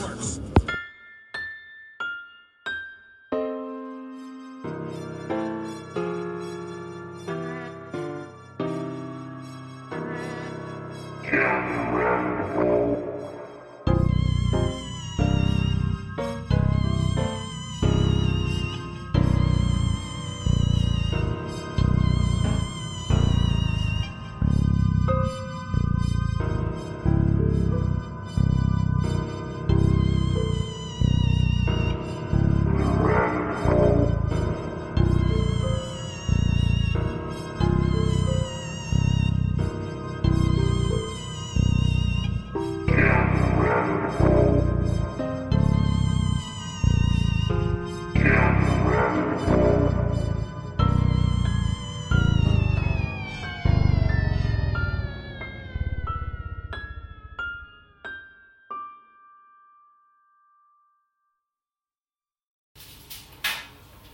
works.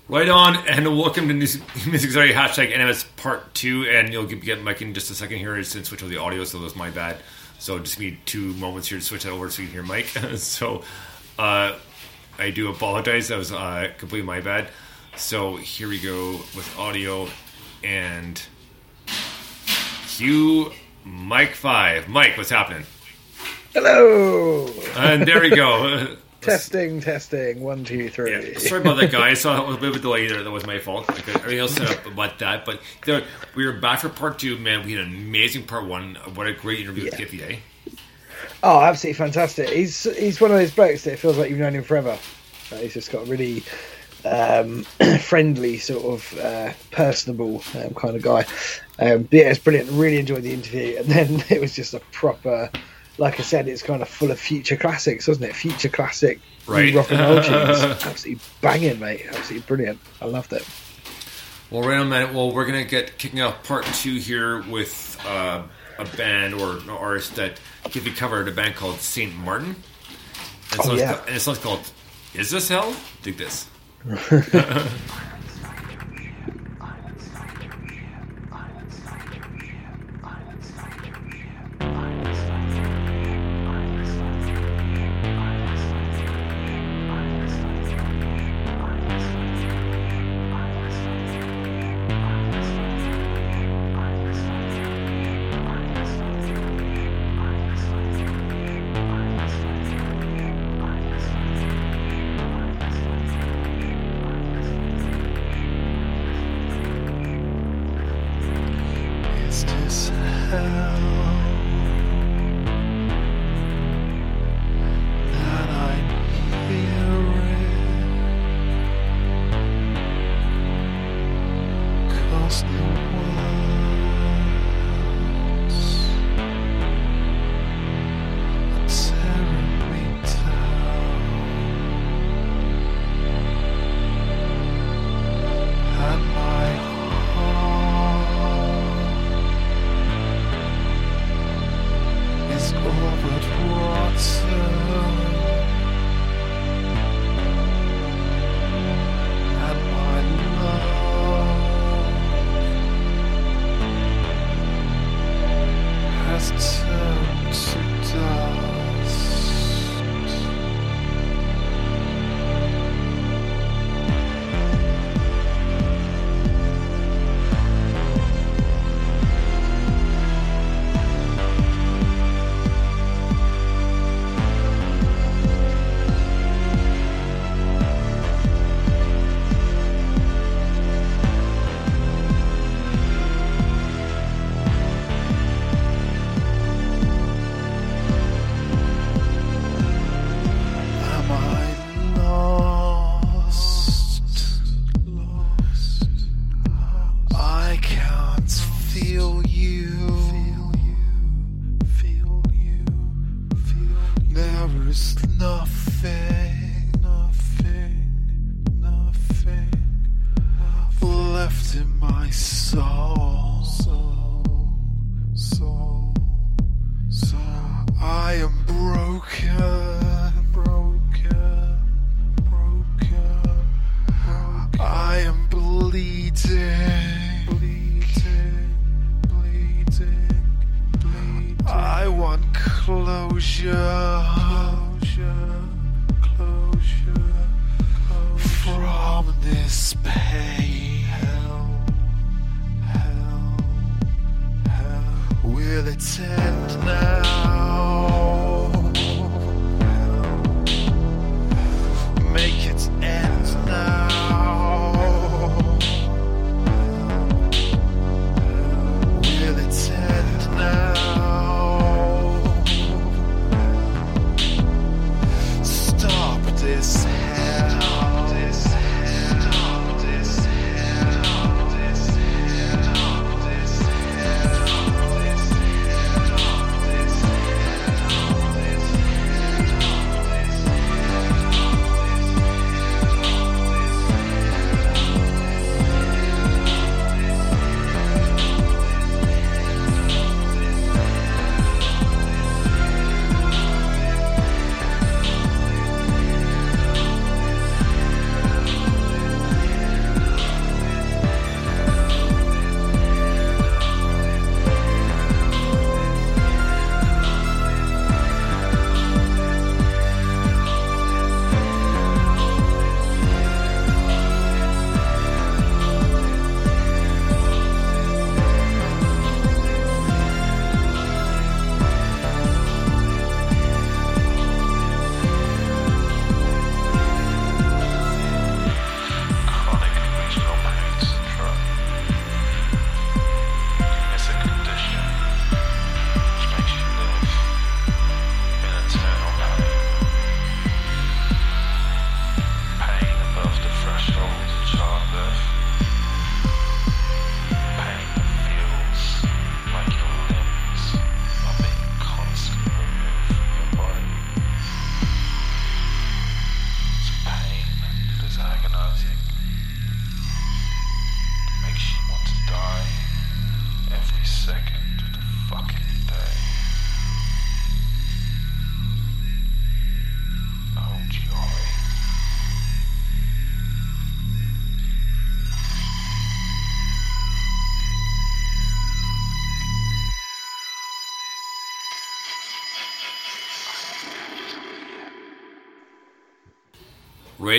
Right on, and welcome to Music Sorry hashtag NMS Part Two, and you'll get, Mike in just a second here since switch over the audio, so that was my bad. So just need two moments here to switch that over so you can hear Mike. so uh, I do apologize, that was uh, completely my bad. So here we go with audio and cue Mike Five. Mike, what's happening? Hello. And there we go. testing, testing. One, two, three. Yeah, sorry about that, guys. So it was a bit of a delay there. That was my fault. Like, everything else set up about that. But there, we were back for part two, man. We had an amazing part one. What a great interview Yeah. with Kiffy, eh? Oh, absolutely fantastic. He's he's one of those blokes that it feels like you've known him forever. Uh, he's just got a really um, friendly, sort of uh, personable um, kind of guy. Um, yeah, it's brilliant. Really enjoyed the interview, and then it was just a proper. Like I said, it's kind of full of future classics, wasn't it? Future classic Right. rock and roll tunes. Absolutely banging, mate. Absolutely brilliant. I loved it. Well, right on, man. Well, we're gonna get kicking off part two here with uh, a band or an artist that Kiffy covered, a band called Saint Martin. And, Oh, yeah. ca- and song's called "Is This Hell?" Dig this.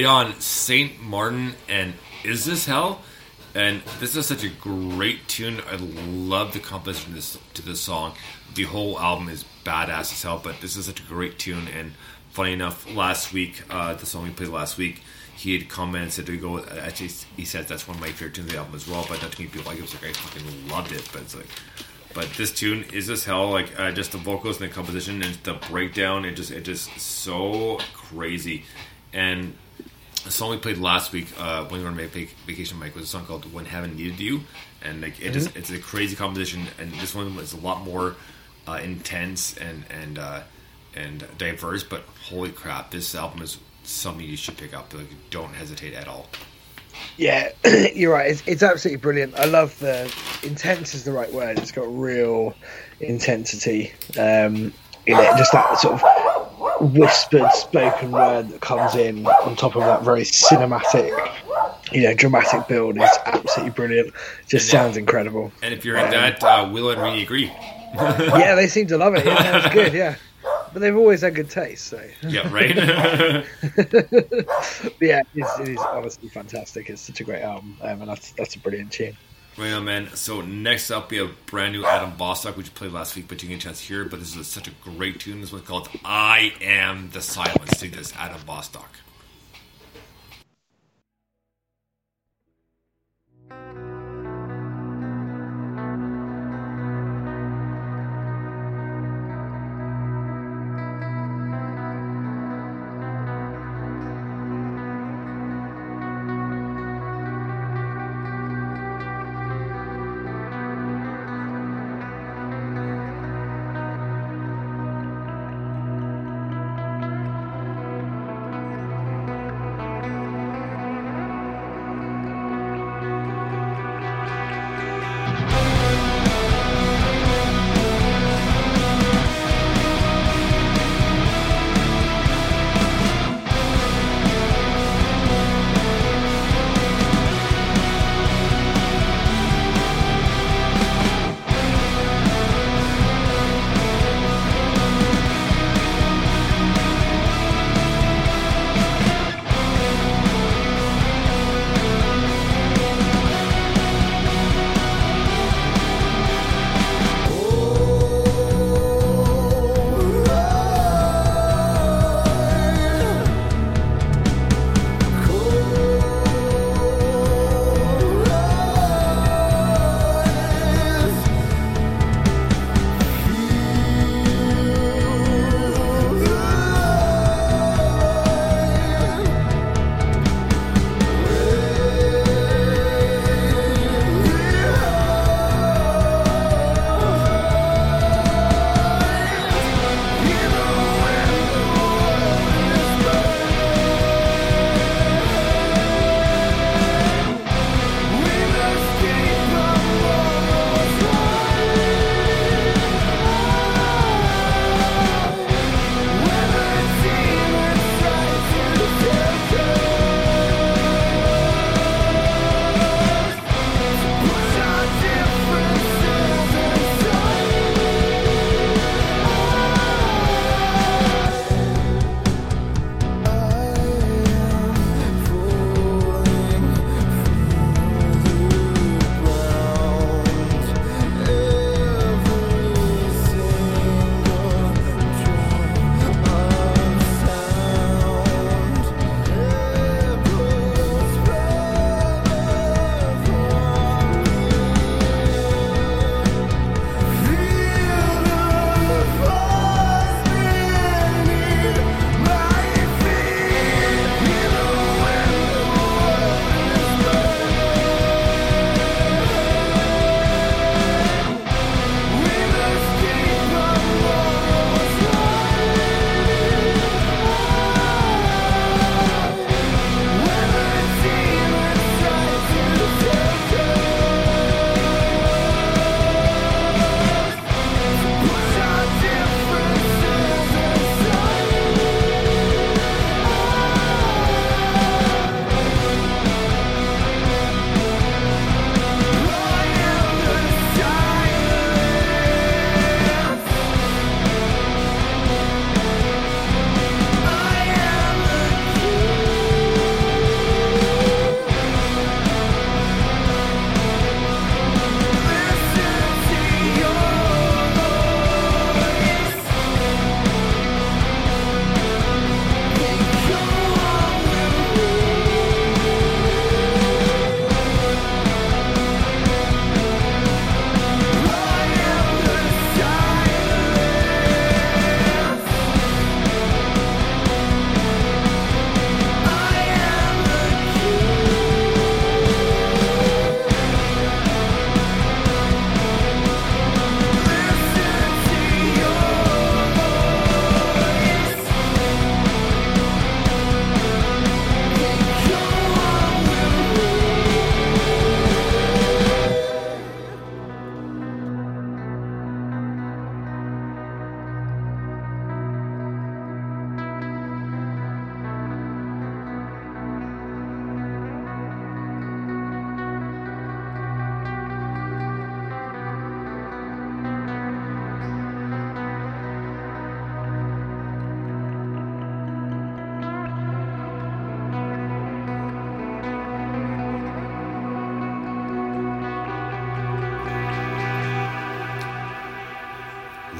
On Saint Martin and Is This Hell? And this is such a great tune. I love the composition to this, to this song. The whole album is badass as hell, but this is such a great tune. And funny enough, last week, uh, the song we played last week, he had commented said to go. Actually, he said that's one of my favorite tunes of the album as well. But not too many people like it. Was like, I fucking loved it. But it's like, but this tune is this hell. Like uh, just the vocals and the composition and the breakdown. It just it just so crazy. And the song we played last week uh, when we were on vac- vacation, Mike, was a song called "When Heaven Needed You," and like it just it's a crazy composition. And this one was a lot more uh, intense and and uh, and diverse. But holy crap, this album is something you should pick up. Like, don't hesitate at all. Yeah, you're right. It's, it's absolutely brilliant. I love the intense is the right word. It's got real intensity um, in it. Just that sort of whispered spoken word that comes in on top of that very cinematic, you know, dramatic build is absolutely brilliant. Just sounds incredible. And if you're in that, uh, Willow and Rini agree. Yeah, they seem to love it. Yeah, that's good. Yeah. But they've always had good taste, so Yeah, right. Yeah, it's, it is honestly fantastic. It's such a great album, um, and that's that's a brilliant tune. Right on, man. So next up, we have brand new Adam Bostock, which you played last week, but you get a chance hear. But this is such a great tune. This one's called "I Am the Silence." Dig this, Adam Bostock.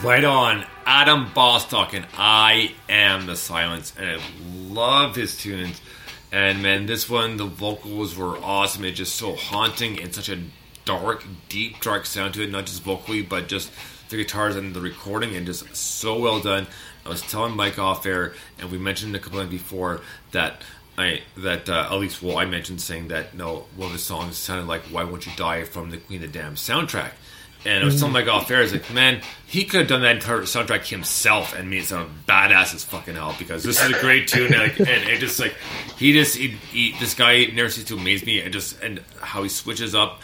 Right on. Adam Bostock and I Am the Silence. And I love his tunes. And man, this one, the vocals were awesome. It's just so haunting and such a dark, deep, dark sound to it. Not just vocally, but just the guitars and the recording, and just so well done. I was telling Mike off air, and we mentioned a couple of before that I that uh, at least well I mentioned saying that no one of the songs sounded like "Why Won't You Die" from the Queen of the Damned soundtrack, and it was something like oh, off air. It's like man, he could have done that entire soundtrack himself and made it badass as fucking hell because this is a great tune and, like, and it just like he just he, he, this guy never ceases to amaze me and just and how he switches up.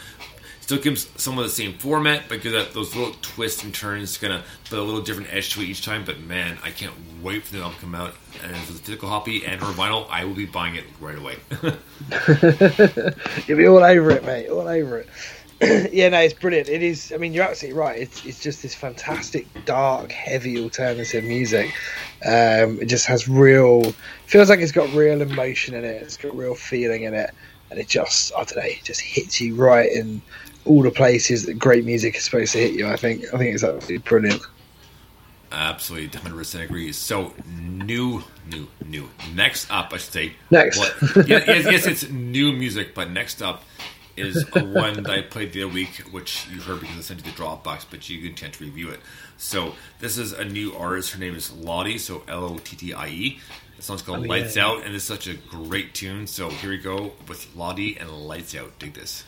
Still gives some of the same format, but gives that those little twists and turns, of put a little different edge to it each time. But man, I can't wait for the album to come out. And if it's physical copy and her vinyl, I will be buying it right away. You'll be all over it, mate. All over it. yeah, no, it's brilliant. It is. I mean, you're absolutely right. It's it's just this fantastic, dark, heavy alternative music. Um, it just has real. Feels like it's got real emotion in it. It's got real feeling in it, and it just I don't know. It just hits you right in all the places that great music is supposed to hit you. I think. I think it's absolutely brilliant. Absolutely, 100% agree. So, new, new, new. Next up, I should say. Next. Yeah, yes, yes, it's new music, but next up is a one that I played the other week, which you heard because I sent you the Dropbox, but you can tend to review it. So, this is a new artist. Her name is Lottie, so L O T T I E. The song's called Oh, yeah, Lights yeah. Out, and it's such a great tune. So, here we go with Lottie and Lights Out. Dig this.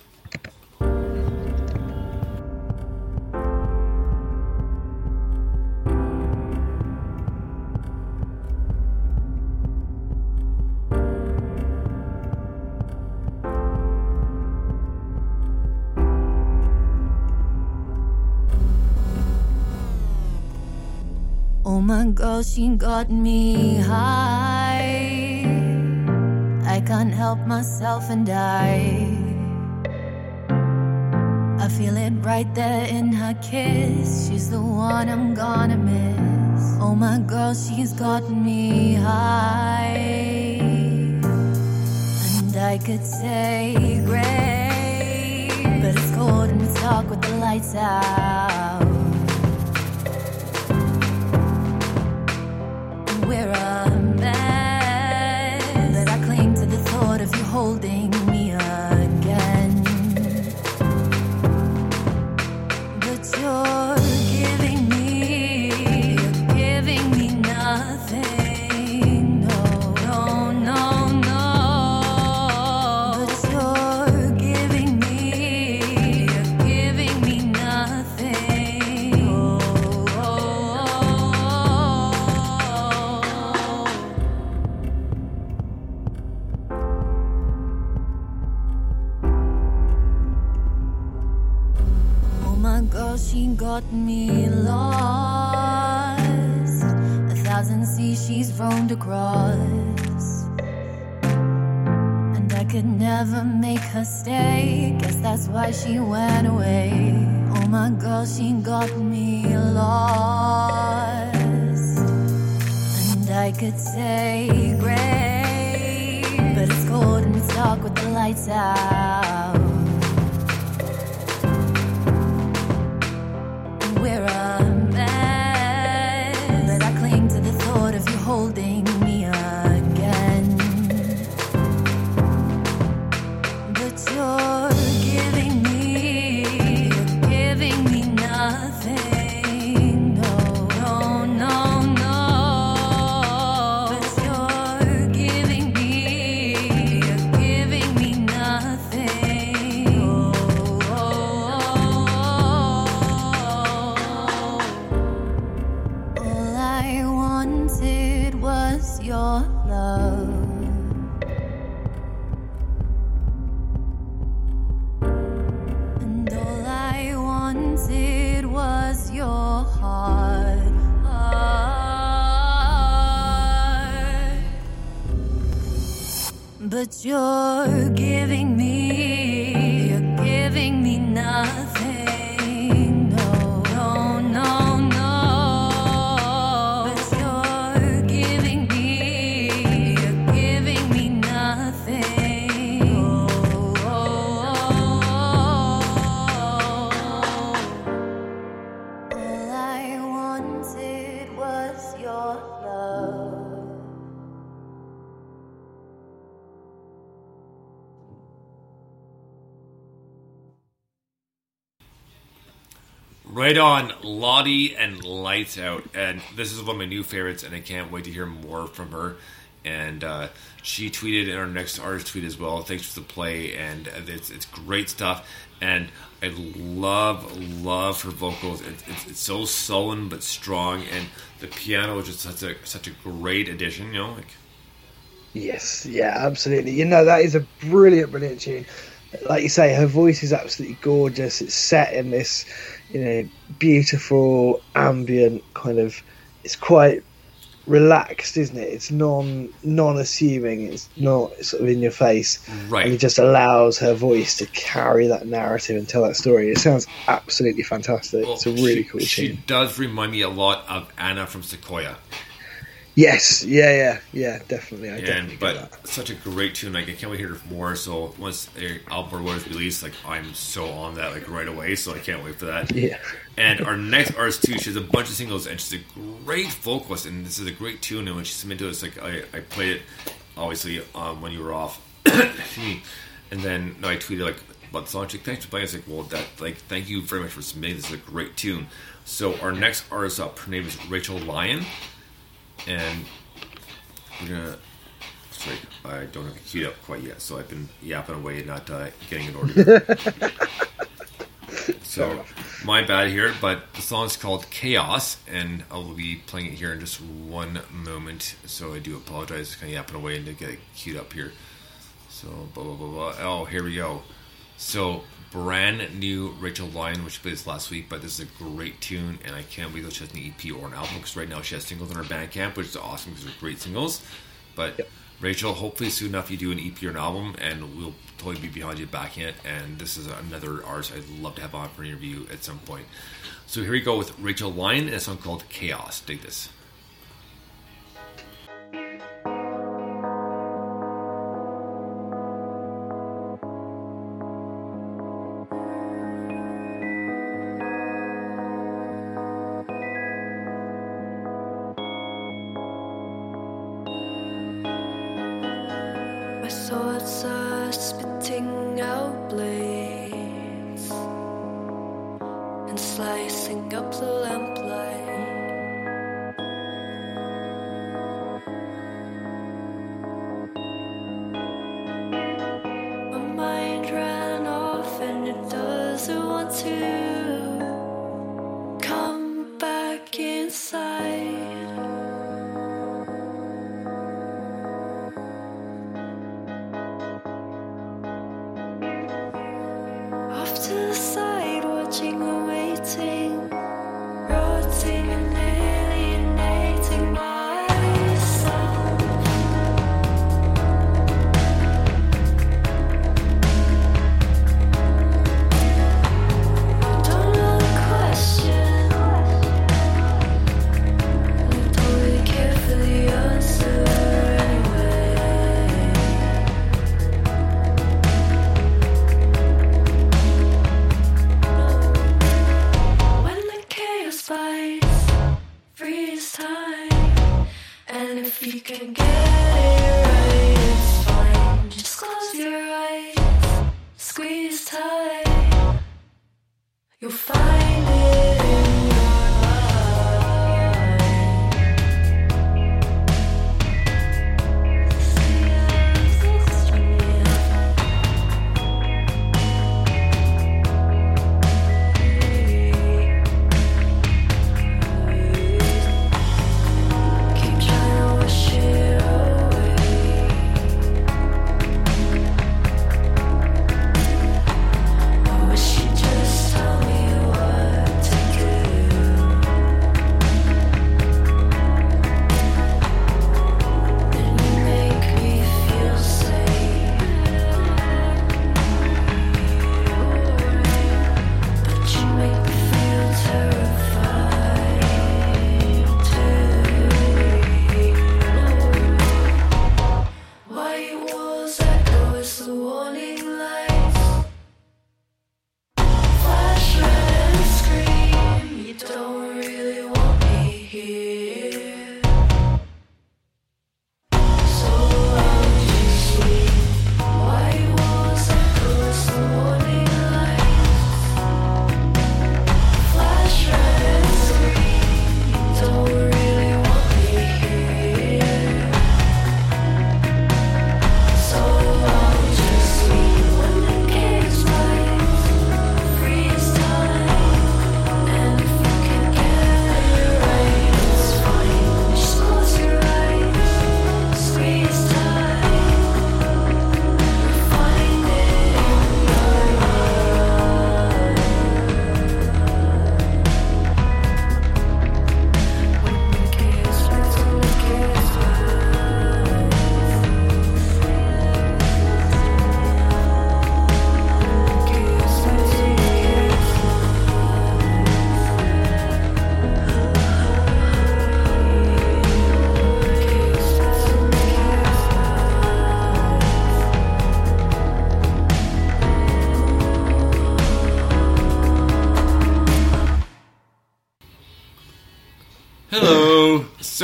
My girl, she got me high. I can't help myself and I. I feel it right there in her kiss. She's the one I'm gonna miss. Oh my girl, she's got me high. And I could say great, but it's cold and it's dark with the lights out. We're a mess. But I cling to the thought of you holding got me lost. A thousand seas she's roamed across. And I could never make her stay. Guess that's why she went away. Oh my girl, she got me lost. And I could say great, but it's cold and it's dark with the lights out. Right on, Lottie and Lights Out, and this is one of my new favorites, and I can't wait to hear more from her. And uh, she tweeted in our next artist tweet as well. Thanks for the play, and it's it's great stuff. And I love love her vocals. It's, it's, it's so sullen but strong, and the piano is just such a such a great addition. You know, like Yes, yeah, absolutely. You know, that is a brilliant, brilliant tune. Like you say, her voice is absolutely gorgeous. It's set in this, you know, beautiful, ambient kind of. It's quite relaxed, isn't it? It's non non assuming. It's not sort of in your face. Right. And it just allows her voice to carry that narrative and tell that story. It sounds absolutely fantastic. well, it's a really she, cool She tune. does remind me a lot of Anna from Sequoia. Yes, yeah, yeah, yeah, definitely. I definitely and get but that. such a great tune. Like I can't wait to hear more. So once the album was released, like I'm so on that like right away. So I can't wait for that. Yeah. And our next artist too, she has a bunch of singles, and she's a great vocalist, and this is a great tune. And when she submitted to us, like I, I played it, obviously um, when you were off, and then no, I tweeted like about the song. She's like, thanks for playing. I was like, well, that like thank you very much for submitting. This is a great tune. So our next artist up, her name is Rachel Lyon, and we're gonna. Sorry, I don't have it queued up quite yet, so I've been yapping away, not uh, getting it ordered. so, my bad here, but the song's called Chaos, and I will be playing it here in just one moment. So I do apologize, kind of yapping away and to get it queued up here. So, blah blah blah blah. Oh, here we go. So, brand new Rachel Lyon, which played this last week, but this is a great tune, and I can't believe she has an EP or an album because right now she has singles on her Bandcamp, which is awesome because they're great singles. But Yep. Rachel, hopefully soon enough you do an EP or an album, and we'll totally be behind you backing it. And this is another artist I'd love to have on for an interview at some point. So here we go with Rachel Lyon and a song called Chaos. Dig this.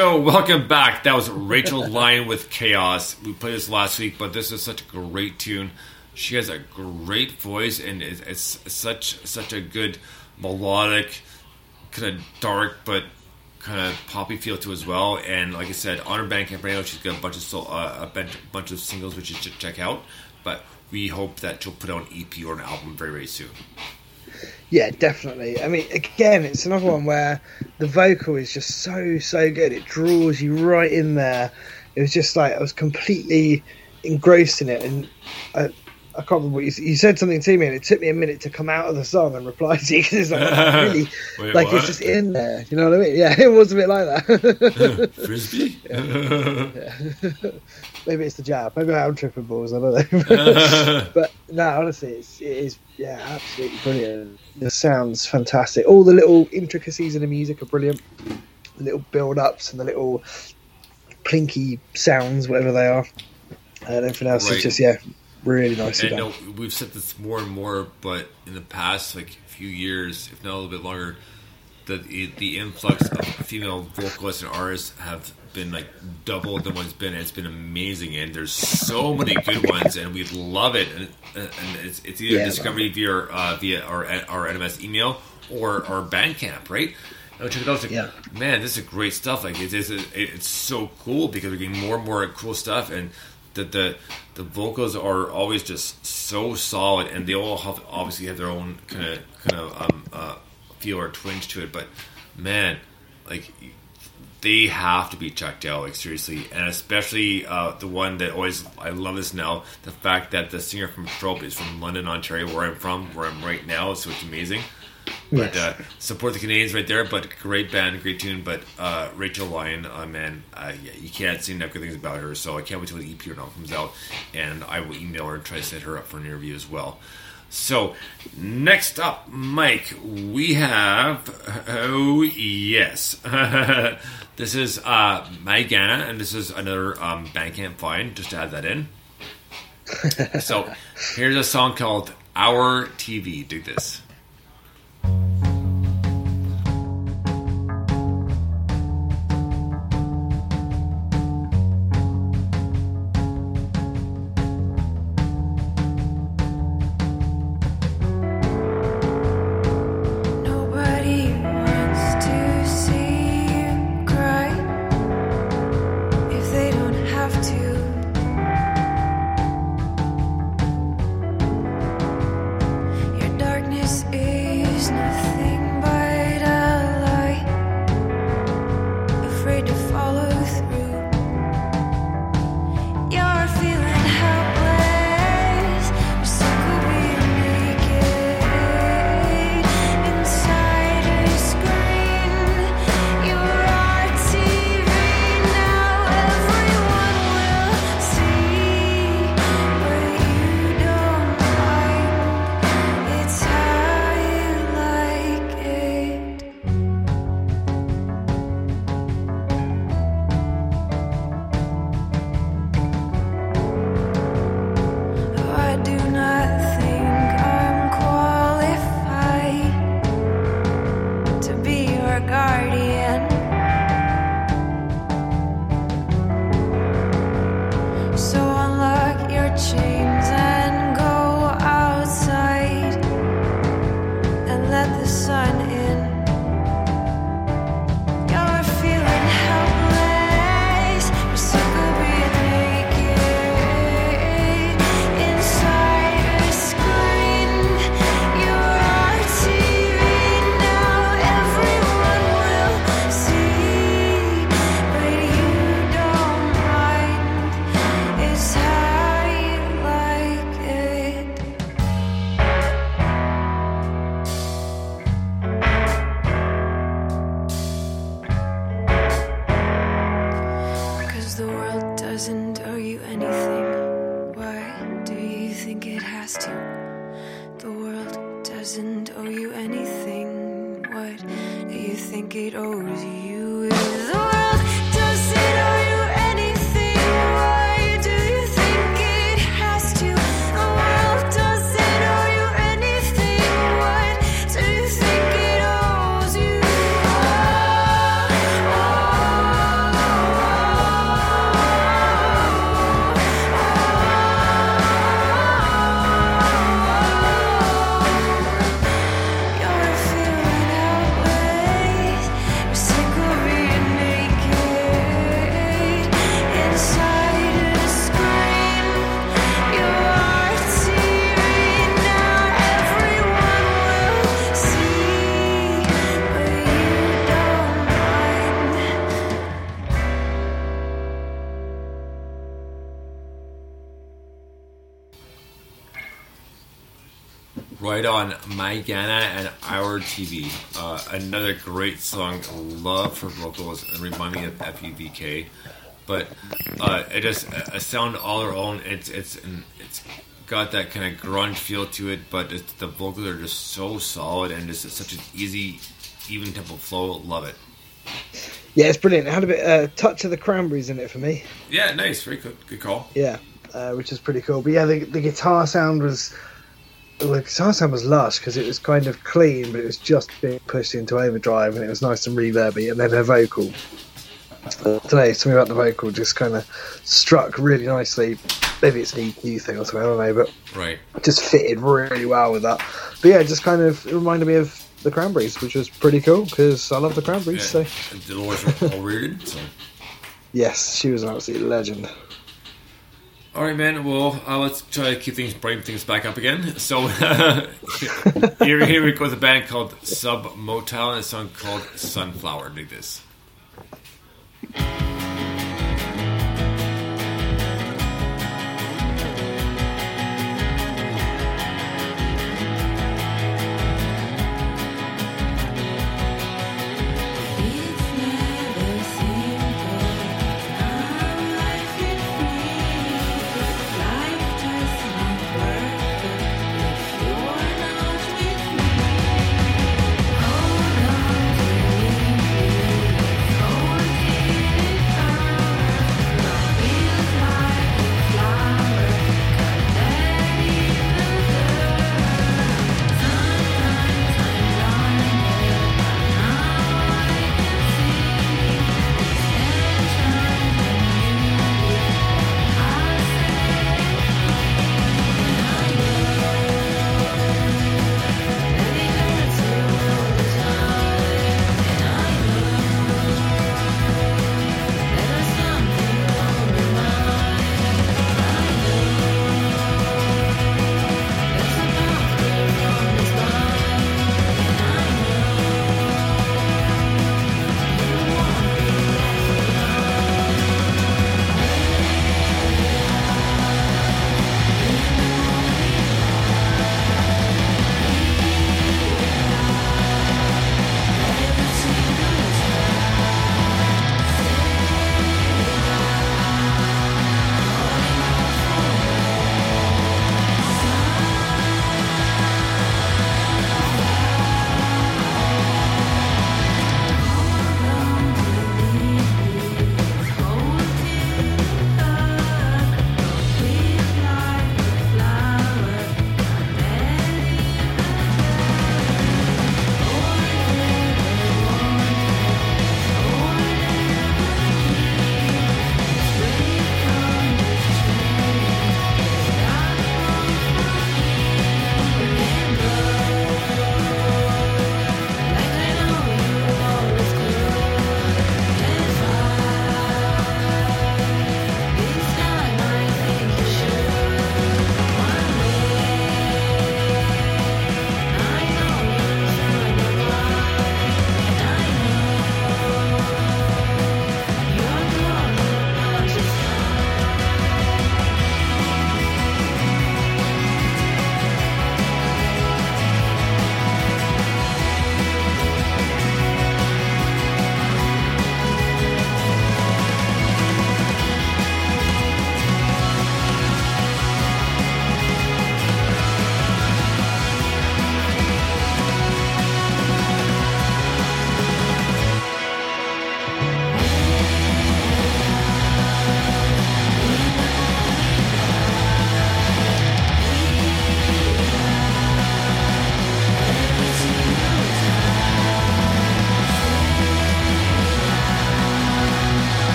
So, welcome back. That was Rachel Lyon with Chaos. We played this last week, but this is such a great tune. She has a great voice, and it's, it's such such a good melodic, kind of dark but kind of poppy feel to as well. And like I said, on her Bandcamp right now, she's got a bunch of uh, a bunch of singles which you should check out. But we hope that she'll put out an EP or an album very very soon. Yeah, definitely. I mean, again, it's another one where the vocal is just so so good. It draws you right in there. It was just like I was completely engrossed in it, and I, I can't remember what you, you said something to me, and it took me a minute to come out of the song and reply to you because it's like really Wait, like what? it's just in there. You know what I mean? Yeah, it was a bit like that. Frisbee. Maybe it's the jab. Maybe I'm tripping balls. I don't know. but no, honestly, it's, it is yeah, absolutely brilliant. The sounds fantastic. All the little intricacies in the music are brilliant. The little build-ups and the little plinky sounds, whatever they are, and everything else Right. is just yeah, really nice. I know we've said this more and more, but in the past like few years, if not a little bit longer, the the influx of female vocalists and artists have been like double than what it's been. It's been amazing, and there's so many good ones, and we love it. And, and it's, it's either Yeah, discovery via uh, via our our NMS email or our Bandcamp, right? And check it out. It's like, Yeah. man, this is great stuff. Like it is, it's so cool because we're getting more and more cool stuff, and the the the vocals are always just so solid, and they all have obviously have their own kind of kind of um, uh, feel or twinge to it. But man, like they have to be checked out, like seriously, and especially uh, the one that always I love this now. The fact that the singer from Trope is from London, Ontario, where I'm from, where I'm right now, so it's amazing. But uh, support the Canadians right there. But great band, great tune. But uh, Rachel Lyon, uh, man, uh, yeah, you can't say enough good things about her. So I can't wait till the EP or not comes out, and I will email her and try to set her up for an interview as well. So next up, Mike, we have oh yes, this is uh, Magana, and this is another um, Bandcamp find. Just to add that in. so here's a song called "Our TV." Do this. Ghana and Our TV. Uh, another great song. Love her vocals and remind me of FUVK. But uh, it just a sound all her own. It's it's it's got that kind of grunge feel to it, but it's, the vocals are just so solid and just such an easy, even tempo flow. Love it. Yeah, it's brilliant. It had a bit uh, touch of the cranberries in it for me. Yeah, nice, very good, good call. Yeah, uh, which is pretty cool. But yeah, the, the guitar sound was the guitar was lush because it was kind of clean, but it was just being pushed into overdrive, and it was nice and reverby. And then her vocal, today something about the vocal just kind of struck really nicely. Maybe it's an EQ thing or something, I don't know, but Right. just fitted really well with that. But yeah, it just kind of it reminded me of the Cranberries, which was pretty cool because I love the Cranberries. Yeah. So Dolores O'Riordan. So. yes, she was an absolute legend. All right, man. Well, uh, let's try to keep things, bring things back up again. So here, here we go with a band called Sub Motel and a song called Sunflower. Dig this.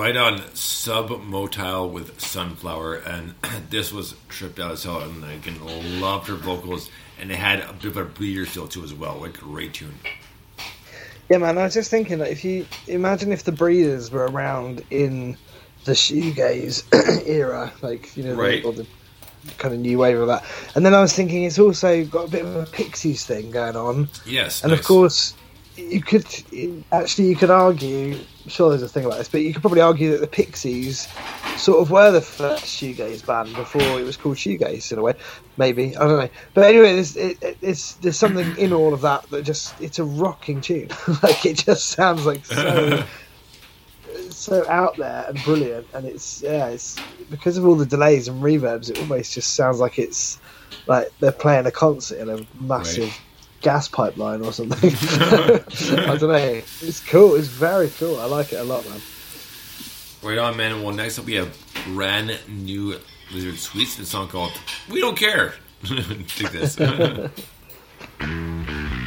Right on Sub Motile with Sunflower, and this was tripped out as hell. And I again loved her vocals, and it had a bit of a breeder feel too as well. Like great tune. Yeah, man. I was just thinking that if you imagine if the Breeders were around in the shoegaze era, like you know, the- Right. or the kind of new wave of that, and then I was thinking it's also got a bit of a Pixies thing going on, Yes, and of course you could actually you could argue. I'm sure there's a thing about this, but you could probably argue that the Pixies sort of were the first shoegaze band before it was called shoegaze in a way. Maybe I don't know, but anyway, there's it, it- it's there's something in all of that that just it's a rocking tune. like it just sounds like so so out there and brilliant, and it's yeah, it's because of all the delays and reverbs. It almost just sounds like it's like they're playing a concert in a massive. Right. Gas pipeline or something. I don't know. It's cool. It's very cool. I like it a lot, man. Right on, man. Well, next up we have brand new Lizard Sweets, the song called "We Don't Care." Take this.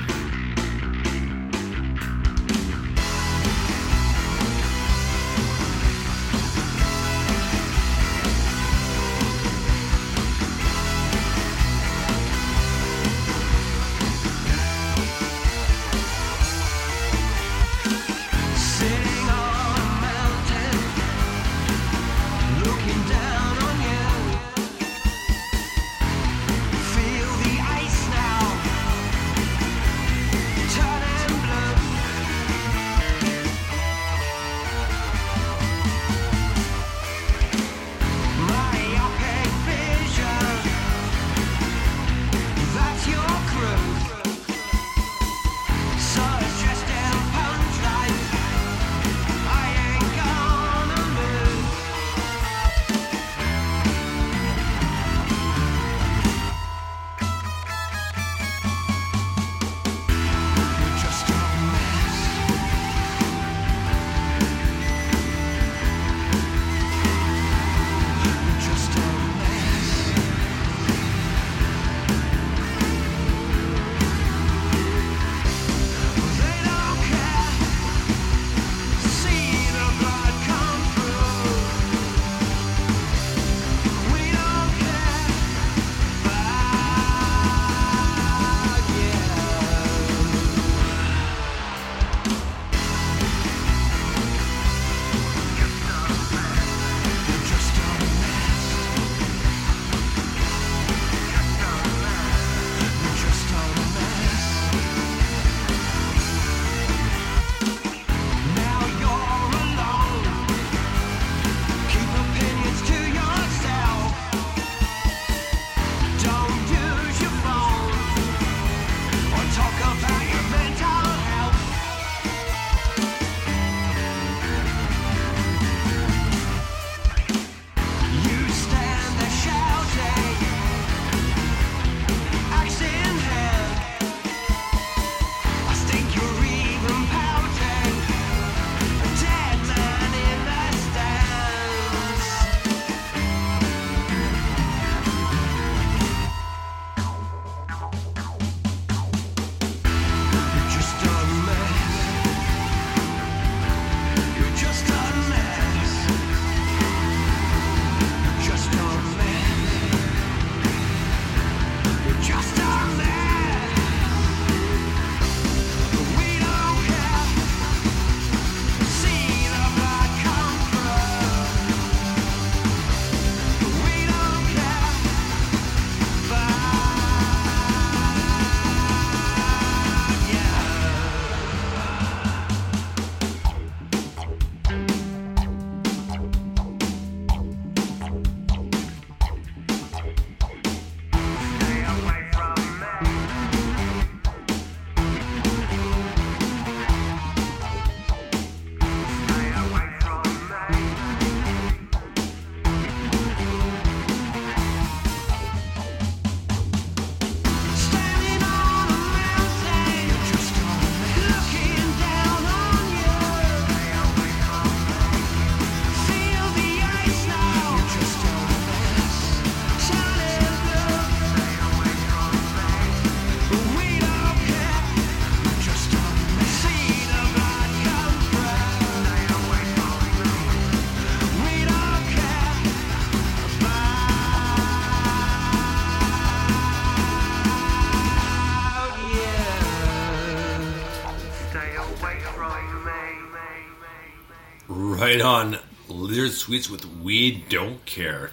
on. Lizard Sweets with We Don't Care.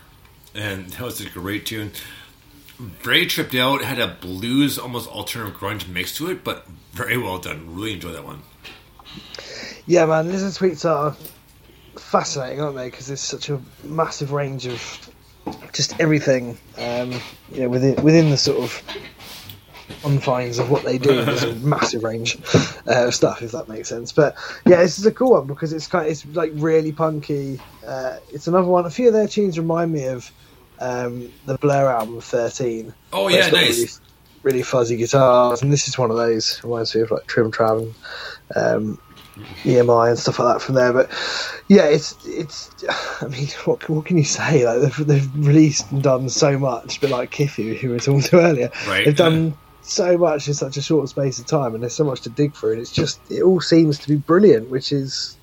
And that was a great tune. Very tripped out, had a blues, almost alternative grunge mix to it, but very well done. Really enjoyed that one. Yeah, man, lizard sweets are fascinating, aren't they? Because there's such a massive range of just everything. Um, you know, within within the sort of confines of what they do, there's a massive range uh, of stuff, if that makes sense. But yeah, this is a cool one because it's kind, of, it's like really punky. Uh, it's another one. A few of their tunes remind me of um, the Blur album 13. Oh, yeah, nice. Really, really fuzzy guitars, and this is one of those. Reminds me of like Trimm Trabb and um, EMI and stuff like that from there. But yeah, it's it's. I mean, what what can you say? Like they've, they've released and done so much, but like Kiffy, who we were talking to earlier. Right. They've done so much in such a short space of time, and there's so much to dig through, and it's just it all seems to be brilliant, which is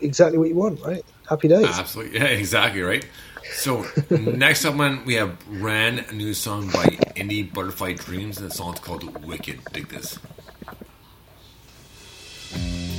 exactly what you want, right? Happy days. Ah, absolutely. Yeah, exactly, right? So, next up, man, we have Ran, a new song by Indie Butterfly Dreams, and the song's called Wicked. Dig this. This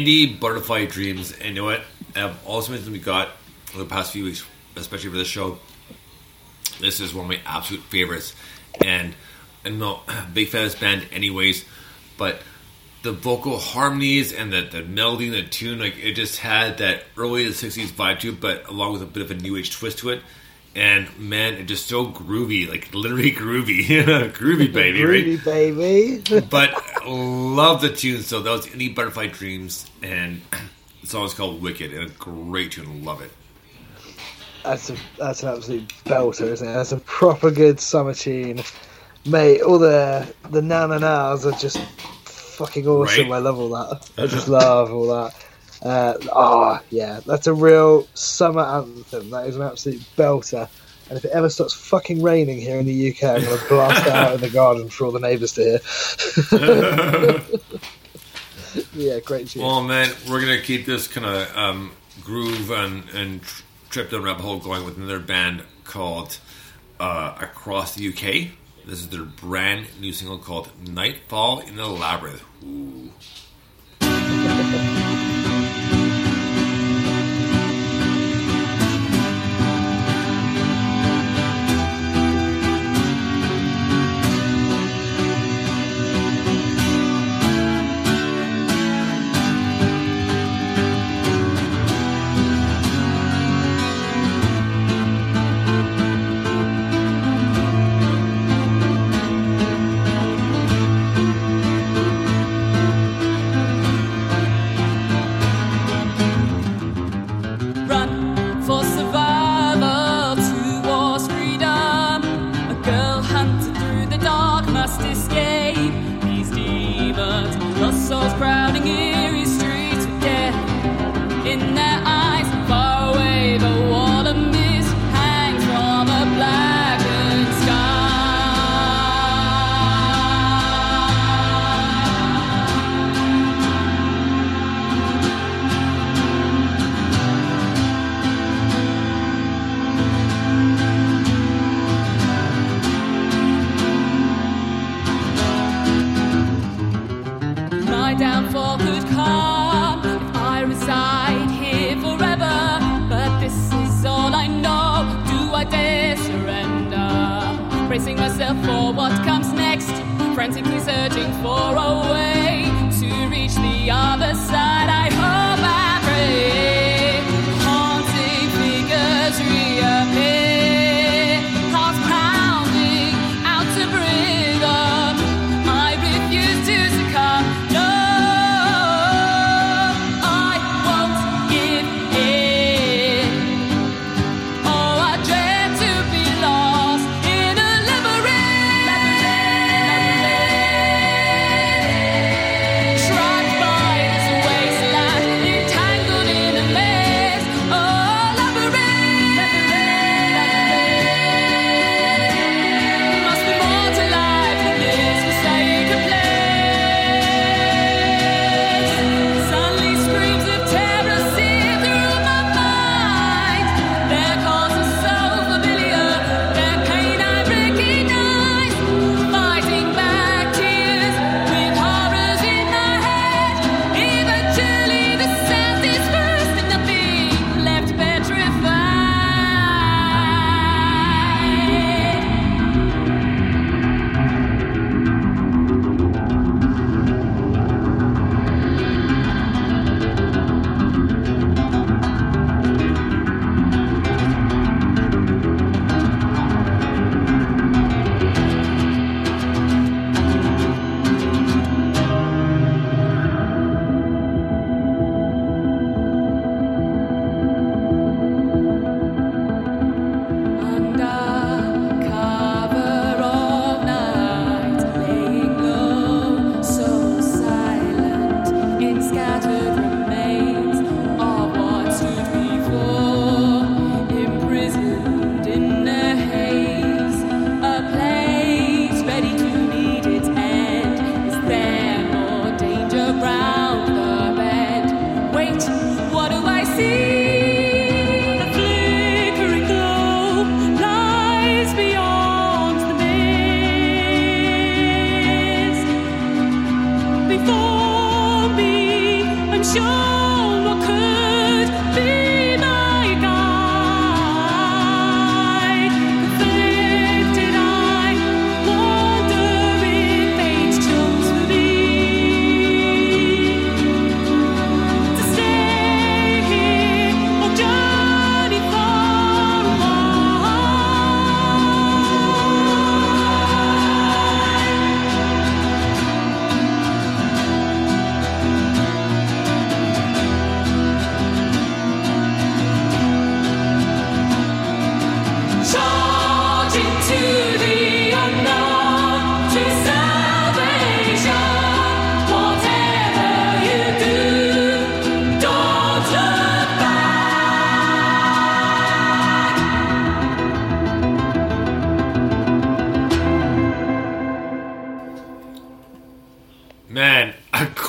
Indie Butterfly Dreams. And you know what? Of all the we got over the past few weeks, especially for this show, this is one of my absolute favorites. And I'm not a big fan of this band, anyways, but the vocal harmonies and the, the melody and the tune, like it just had that early 60s vibe to it, but along with a bit of a new age twist to it. And man, it just so groovy, like literally groovy, groovy baby? Groovy baby. but love the tune. So that was Indie Butterfly Dreams, and the song is called Wicked, and a great tune. Love it. That's a that's an absolute belter, isn't it? That's a proper good summer tune, mate. All the the na na nas are just fucking awesome. Right? I love all that. I just love all that. Uh, oh yeah, that's a real summer anthem. That is an absolute belter. And if it ever starts fucking raining here in the UK, I'm gonna blast it out in the garden for all the neighbours to hear. yeah, great tune. Well, man, we're gonna keep this kind of um, groove and and trip down rabbit hole going with another band called uh, Across the UK. This is their brand new single called Nightfall in the Labyrinth. Bracing myself for what comes next, frantically searching for a way to reach the other side. I hope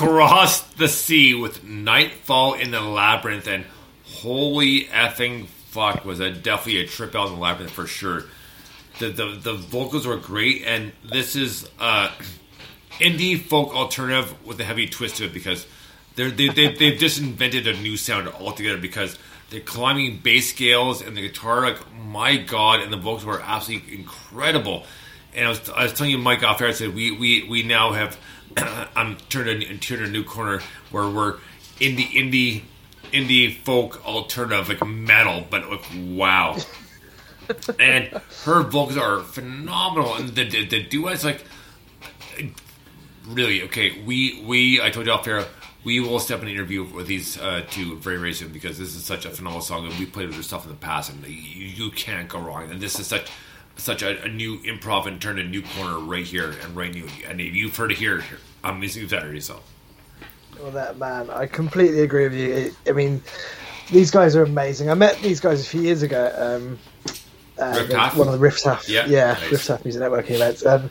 Across the Sea with Nightfall in the Labyrinth, and holy effing fuck, was that definitely a trip out in the labyrinth for sure. The the, the vocals were great, and this is uh, indie folk alternative with a heavy twist to it because they're, they they they've just invented a new sound altogether because they're climbing bass scales and the guitar like my god and the vocals were absolutely incredible. And I was I was telling you Mike off air I said we we we now have I'm turned a, turned a new corner where we're in the indie indie indie folk alternative like metal but like wow. and her vocals are phenomenal and the the, the duets like really okay we we i told you off air we will step in an interview with these uh, two very very soon because this is such a phenomenal song and we played with their stuff in the past and you, you can't go wrong and this is such such a, a new improv and turned a new corner right here and right new and if you've heard it here on Music Saturday so Well, that man, I completely agree with you. It- I mean, these guys are amazing. I met these guys a few years ago. Um, uh, the- one of the Rift Half, Yeah, yeah, nice. Rift Half music networking events. And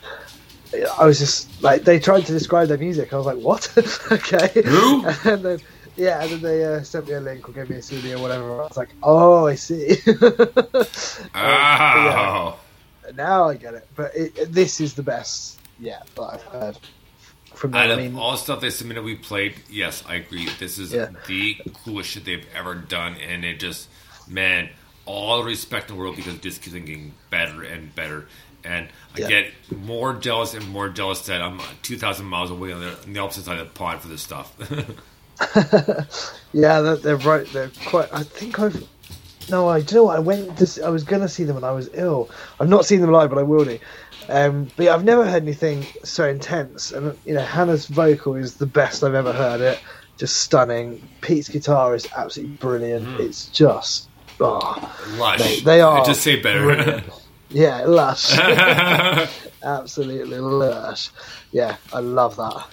I was just like, they tried to describe their music. I was like, what? okay. Who? And then, yeah, and then they uh, sent me a link or gave me a CD or whatever. I was like, oh, I see. oh now I get it. But it, this is the best yet that I've heard from out I mean, all the stuff they submitted we played yes I agree this is Yeah. the coolest shit they've ever done and it just man all the respect in the world because this keeps getting better and better and I Yeah. get more jealous and more jealous that I'm 2,000 miles away on the, on the opposite side of the pond for this stuff. Yeah, they're, they're right. They're quite. I think I've. No, I do you know what I went. To, see- I was gonna see them when I was ill. I've not seen them live, but I will do. Um, but yeah, I've never heard anything so intense. And you know, Hannah's vocal is the best I've ever heard it. Just stunning. Pete's guitar is absolutely brilliant. It's just. Oh, Lush. They- they are Just say better. yeah, lush. absolutely lush. Yeah, I love that.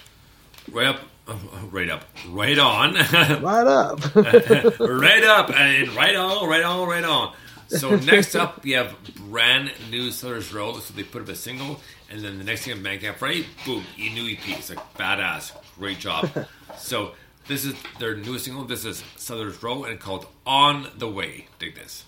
oh, Right up. Right on. Right up. right up. And right on, right on, right on. So next up, we have brand new Sellers Row. So they put up a single, and then the next thing Bandcamp Friday, boom, a new EP. It's like badass. Great job. so this is their newest single. This is Sellers Row, and it's called On the Way. Dig this.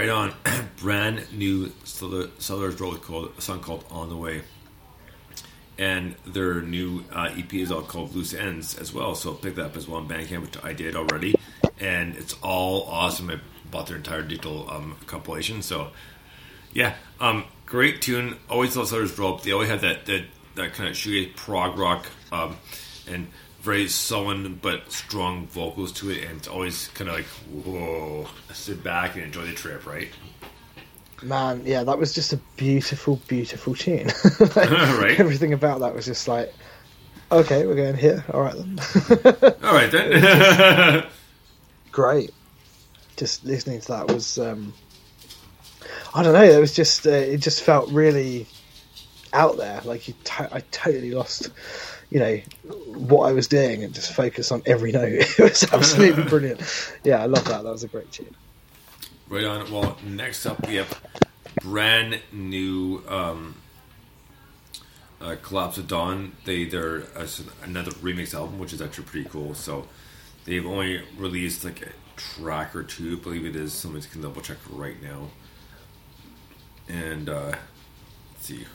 Right on. Brand new Southern Road called a song called "On the Way," and their new uh, EP is all called "Loose Ends" as well. So pick that up as well on Bandcamp, which I did already, and it's all awesome. I bought their entire digital um, compilation. So yeah, um, great tune. Always those Southern Rope. They always have that that, that kind of shoegaze prog rock um, and very sullen but strong vocals to it, and it's always kind of like whoa. Sit back and enjoy the trip, right? Man, yeah, that was just a beautiful, beautiful tune. Right. Everything about that was just like, okay, we're going here. All right then. All right then. Great. Just listening to that was, um, I don't know. It was just, uh, it just felt really out there. Like you, to- I totally lost, you know, what I was doing and just focus on every note. It was absolutely brilliant. Yeah, I love that. That was a great tune. Right on. Well, next up we have brand new um, uh, Collapse of Dawn. They they're uh, another remix album, which is actually pretty cool. So they've only released like a track or two, I believe it is. Somebody can double check right now. And uh, let's see.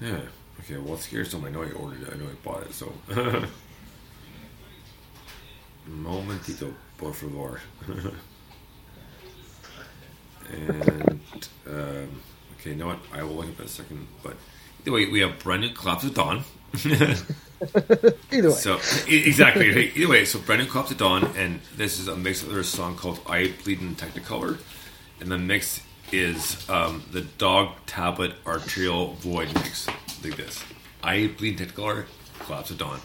Yeah. Okay. Well, here's some. I know I ordered it. I know I bought it. So. Momentito, por favor. And um, okay, you know what? I will look at that a second. But either way, we have brand new Collapse of Dawn. Either way. so exactly. Either way, so brand new Collapse of Dawn, and this is a mix of their song called "I Bleed in Technicolor," and the mix is um, the Dog Tablet Arterial Void mix, like this. "I Bleed Technicolor," Collapse of Dawn.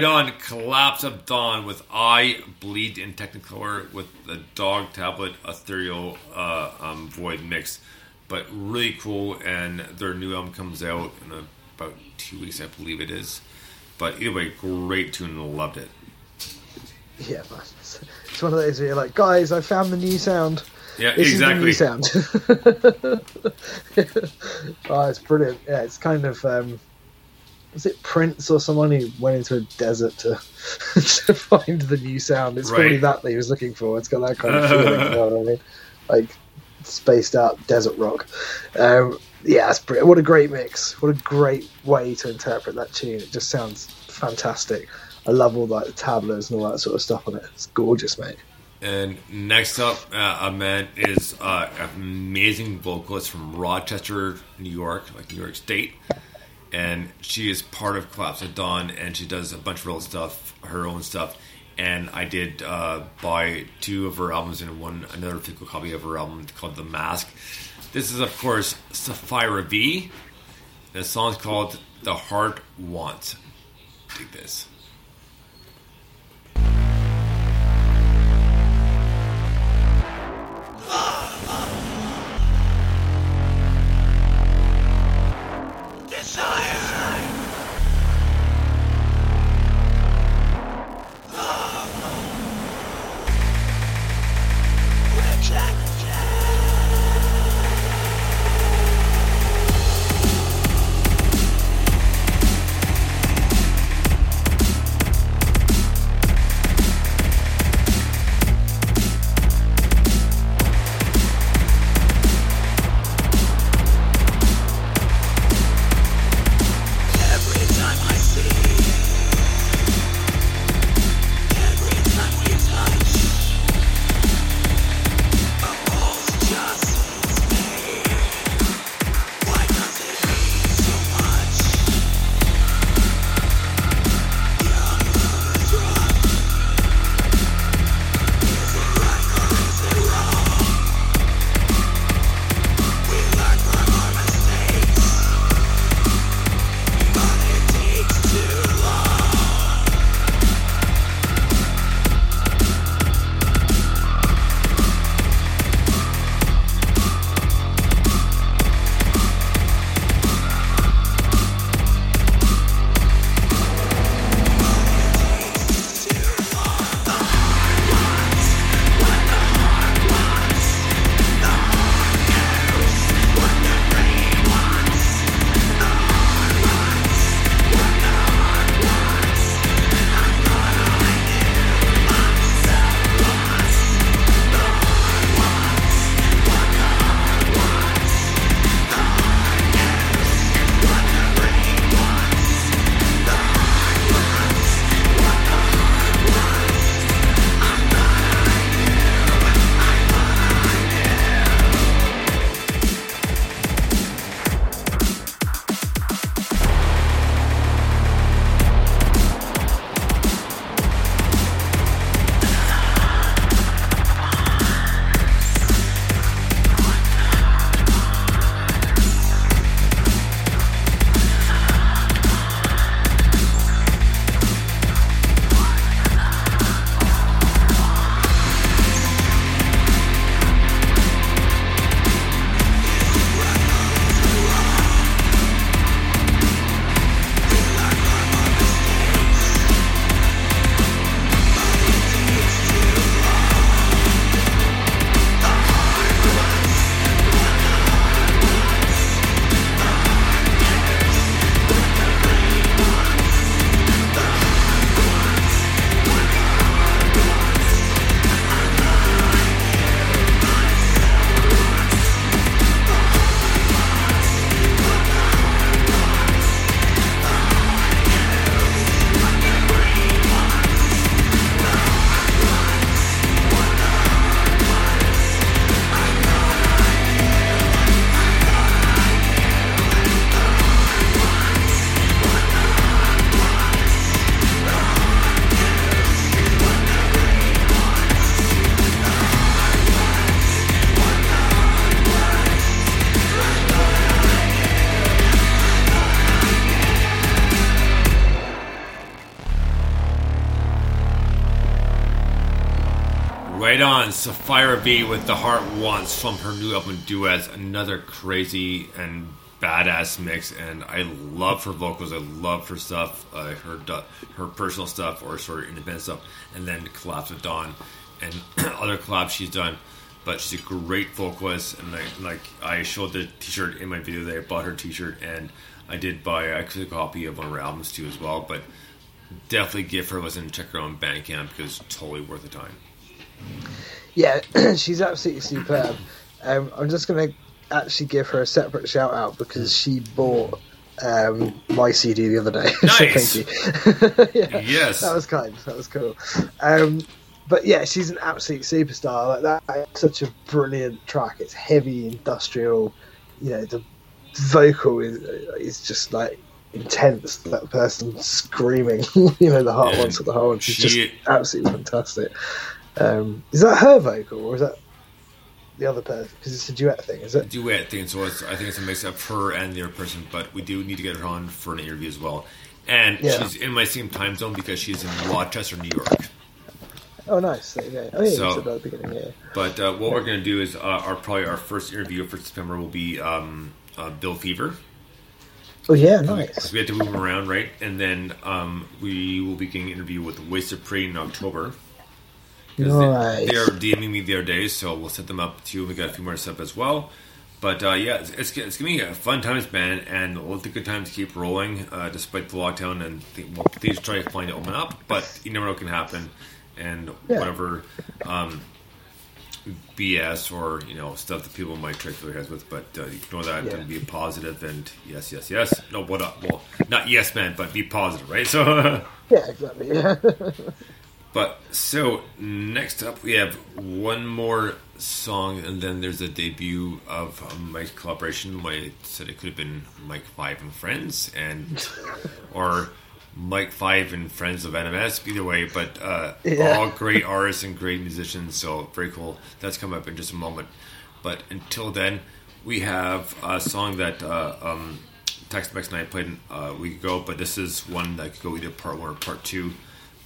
Right on, Collapse of Dawn with I Bleed in Technicolor with the Dog Tablet Ethereal uh, um, Void mix. But really cool, and their new album comes out in about two weeks, I believe it is. But either way, great tune, loved it. Yeah, it's one of those where you're like, guys, I found the new sound. Yeah, This exactly. is the new sound. oh, it's brilliant. Yeah, it's kind of um, was it Prince or someone who went into a desert to to find the new sound? It's probably that that he was looking for. It's got that kind of feeling. you know what I mean? Like spaced out desert rock. Um, yeah, it's brilliant. What a great mix. What a great way to interpret that tune. It just sounds fantastic. I love all like the tableaus and all that sort of stuff on it. It's gorgeous, mate. And next up, uh, a man is uh, an amazing vocalist from Rochester, New York, like New York State. And she is part of Collapse of Dawn, and she does a bunch of real stuff, her own stuff. And I did uh, buy two of her albums and one another physical copy of her album called The Mask. This is, of course, Sapphira V. The song's called The Heart Wants. Dig this. Desire. Sapphira V with The Heart Wants from her new album Duets. Another crazy and badass mix, and I love her vocals. I love her stuff, uh, her her personal stuff or sort of independent stuff, and then collabs with Dawn and other collabs she's done. But she's a great vocalist, and like, like I showed the T-shirt in my video that I bought her T-shirt, and I did buy a copy of one of her albums too as well. But definitely give her a listen check her on Bandcamp because totally worth the time. Yeah, she's absolutely superb. Um, I'm just going to actually give her a separate shout out because she bought um, my CD the other day. so thank you. yeah, Yes. that was kind. That was cool. Um, but yeah, she's an absolute superstar. Like that, it's such a brilliant track. It's heavy, industrial. You know, the vocal is is just like intense. That person screaming. you know, the heart wants to the whole. She's she- just absolutely fantastic. Um, is that her vocal or is that the other person? Because it's a duet thing, is it? duet thing. So it's, I think it's a mix of her and the other person, but we do need to get her on for an interview as well. And Yeah. she's in my same time zone because she's in Rochester, New York. Oh, nice. There you go. Oh, yeah, So- you said that at the beginning. Yeah. But uh, what we're going to do is uh, our probably our first interview for September will be um, uh, Bill Fever. Oh, yeah, So nice. we have to move him around, right? And then um, we will be getting an interview with Wasted Prey in October. They, they are DMing me the other day, so we'll set them up too. We got a few more stuff as well. But uh, yeah, it's, it's, it's gonna be a fun times, man, and we'll let the good times keep rolling uh, despite the lockdown. And th- we'll please try to find to open up, but you never know what can happen. And Yeah. whatever um, BS or you know stuff that people might trick their heads with, but uh, you know that Yeah. and be positive and yes, yes, yes. No, what up? Well, not yes, man, but be positive, right? So. Yeah, exactly. Yeah. But so next up, we have one more song, and then there's a debut of a Mike collaboration. I said it could have been Mike Five and Friends, and or Mike Five and Friends of NMS. Either way, but uh, Yeah. all great artists and great musicians. So very cool. That's coming up in just a moment. But until then, we have a song that uh, um, Tex Mex and I played uh, a week ago. But this is one that could go either part one or part two.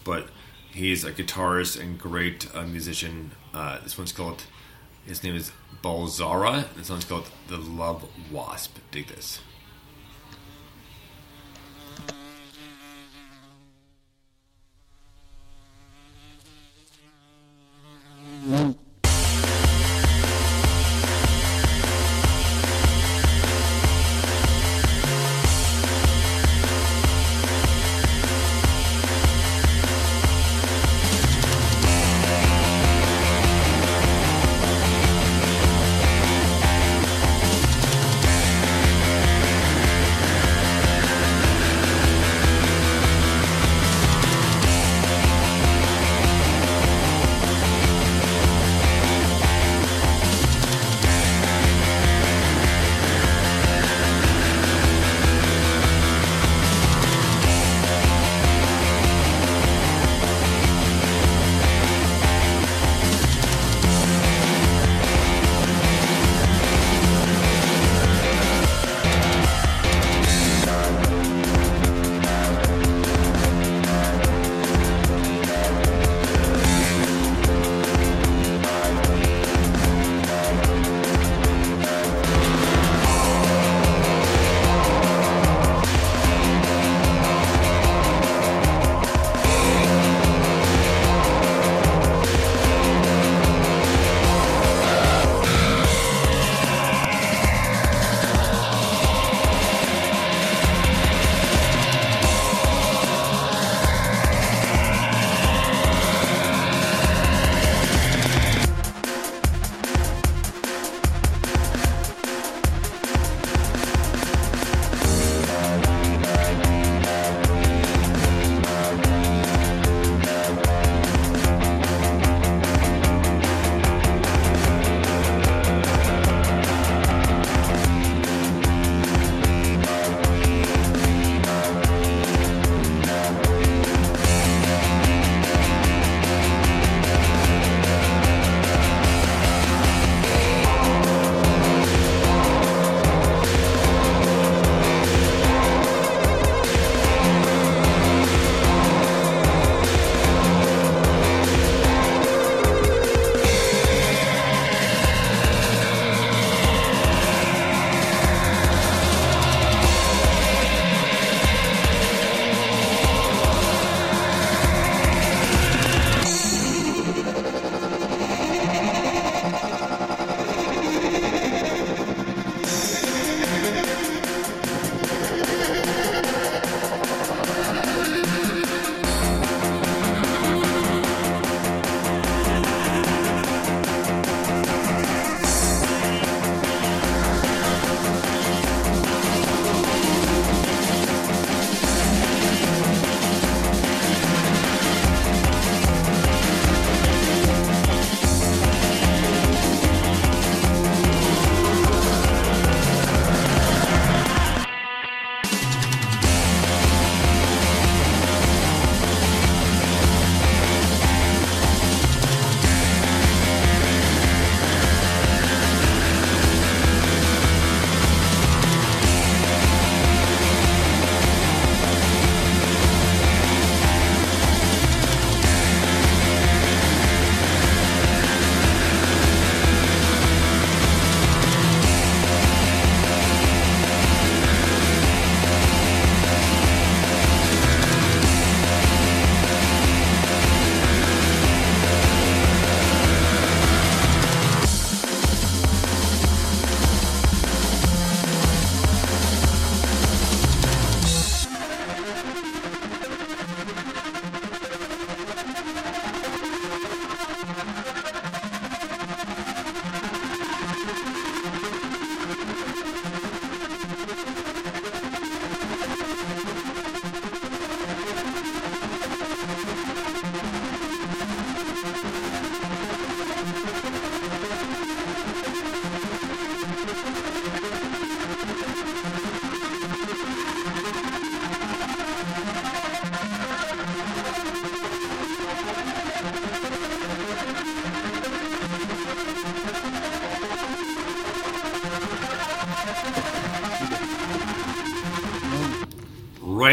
But he's a guitarist and great uh, musician. Uh, this one's called. His name is Balzara. This one's called The Love Wasp. Dig this. Thank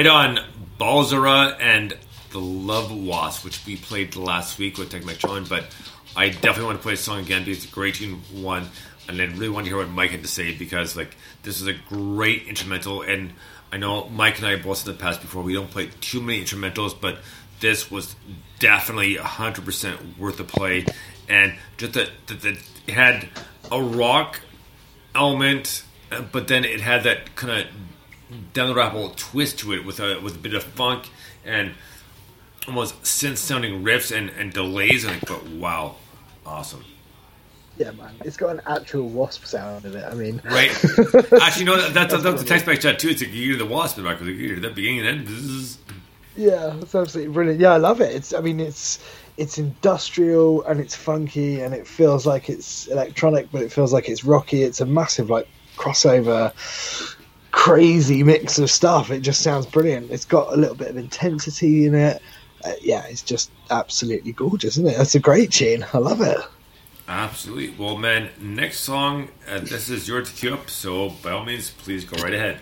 right on Balzara and the Love Wasp, which we played last week with Tech Metron, but I definitely want to play the song again because it's a great tune, one, and I really want to hear what Mike had to say because like this is a great instrumental, and I know Mike and I have both in the past before we don't play too many instrumentals, but this was definitely hundred percent worth the play, and just that that had a rock element, but then it had that kind of down the rabbit hole twist to it with a with a bit of funk and almost synth sounding riffs and, and delays and like, but wow awesome Yeah, man, it's got an actual wasp sound in it. I mean, right actually no that, that's, that's the text back chat too it's like you hear the wasp in the back of the you hear the beginning and end. Yeah, it's absolutely brilliant. Yeah, I love it. It's, I mean, it's it's industrial and it's funky and it feels like it's electronic, but it feels like it's rocky. It's a massive like crossover, crazy mix of stuff. It just sounds brilliant. It's got a little bit of intensity in it. Uh, yeah, it's just absolutely gorgeous, isn't it? It's a great tune. I love it. absolutely well man next song uh, this is your to queue up so by all means please go right ahead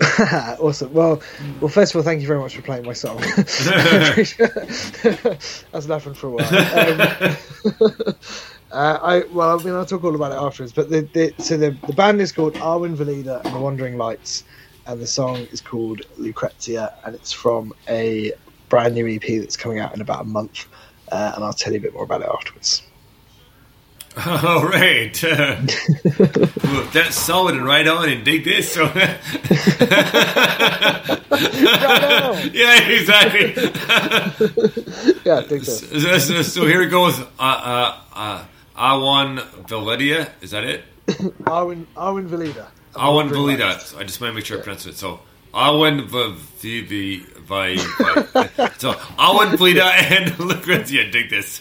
awesome. Well, well, first of all, thank you very much for playing my song. That's nothing for a while. Um, uh, I well, I mean, I'll talk all about it afterwards. But the, the so the the band is called Arwen Valida and the Wandering Lights, and the song is called Lucrezia, and it's from a brand new EP that's coming out in about a month. Uh, and I'll tell you a bit more about it afterwards. all right uh, well, that's solid and right on and dig this so yeah exactly Yeah, I think so. So, so, here we go with uh, uh, Awan Is that it? Arwen Arwen Valida. Awan Valida. So I just want to make sure I pronounce it. So Awan Valida. Vi, Vi. So Awan Valida and Lucrezia. Dig this.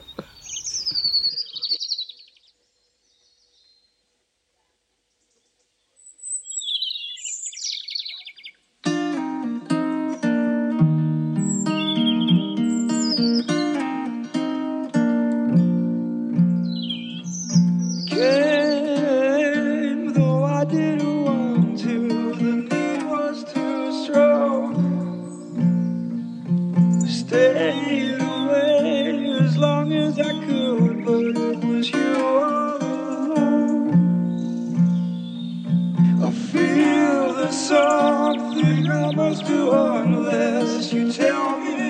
though I didn't want to. The need was too strong. Stayed away as long as I could, but it was you all. I feel there's something I must do unless you tell me